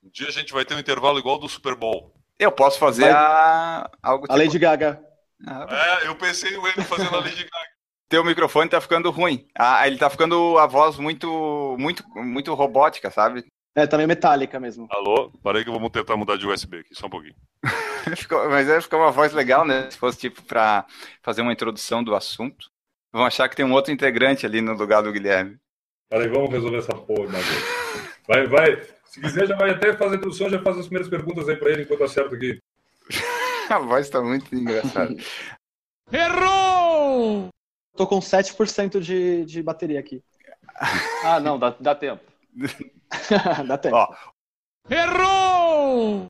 E: Um dia a gente vai ter um intervalo igual do Super Bowl.
A: Eu posso fazer vai... a... algo
C: tipo... A Lady Gaga.
E: Ah, é, eu pensei no ele fazendo a Lady Gaga.
A: Teu microfone tá ficando ruim. Ah, ele tá ficando a voz muito, muito, muito robótica, sabe?
C: É, também metálica mesmo.
E: Alô? Parei que vamos tentar mudar de USB aqui, só um pouquinho.
A: ficou, mas é, ficou uma voz legal, né? Se fosse tipo para fazer uma introdução do assunto. Vão achar que tem um outro integrante ali no lugar do Guilherme.
E: Peraí, vamos resolver essa porra, Vai, vai. Se quiser, já vai até fazer a introdução, já faz as primeiras perguntas aí pra ele enquanto acerto aqui.
A: a voz tá muito engraçada.
D: Errou!
C: Tô com 7% de, de bateria aqui.
B: ah, não, dá, dá tempo.
C: dá tempo.
D: Ó. Errou!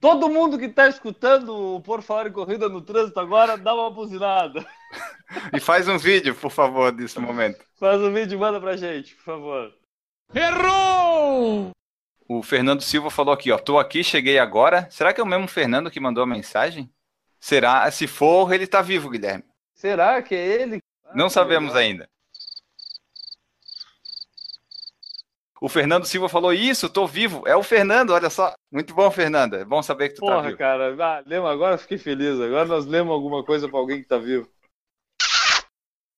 B: Todo mundo que está escutando o Por Falar em Corrida no Trânsito agora, dá uma buzinada.
A: E faz um vídeo, por favor, desse momento.
B: Faz um vídeo e manda pra gente, por favor.
D: Errou!
A: O Fernando Silva falou aqui, ó. Tô aqui, cheguei agora. Será que é o mesmo Fernando que mandou a mensagem? Será? Se for, ele tá vivo, Guilherme.
B: Será que é ele?
A: Não
B: Ah,
A: sabemos
B: legal.
A: ainda. O Fernando Silva falou isso, tô vivo. É o Fernando, olha só. Muito bom, Fernando. É bom saber que tu tá
B: Porra,
A: vivo.
B: cara. Ah, lemos, agora eu fiquei feliz. Agora nós lemos alguma coisa pra alguém que tá vivo.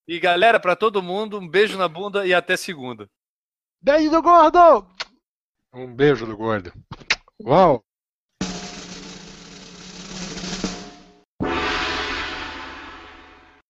F: E galera, pra todo mundo, um beijo na bunda e até segunda.
G: Beijo do gordo!
H: Um beijo do gordo. Uau!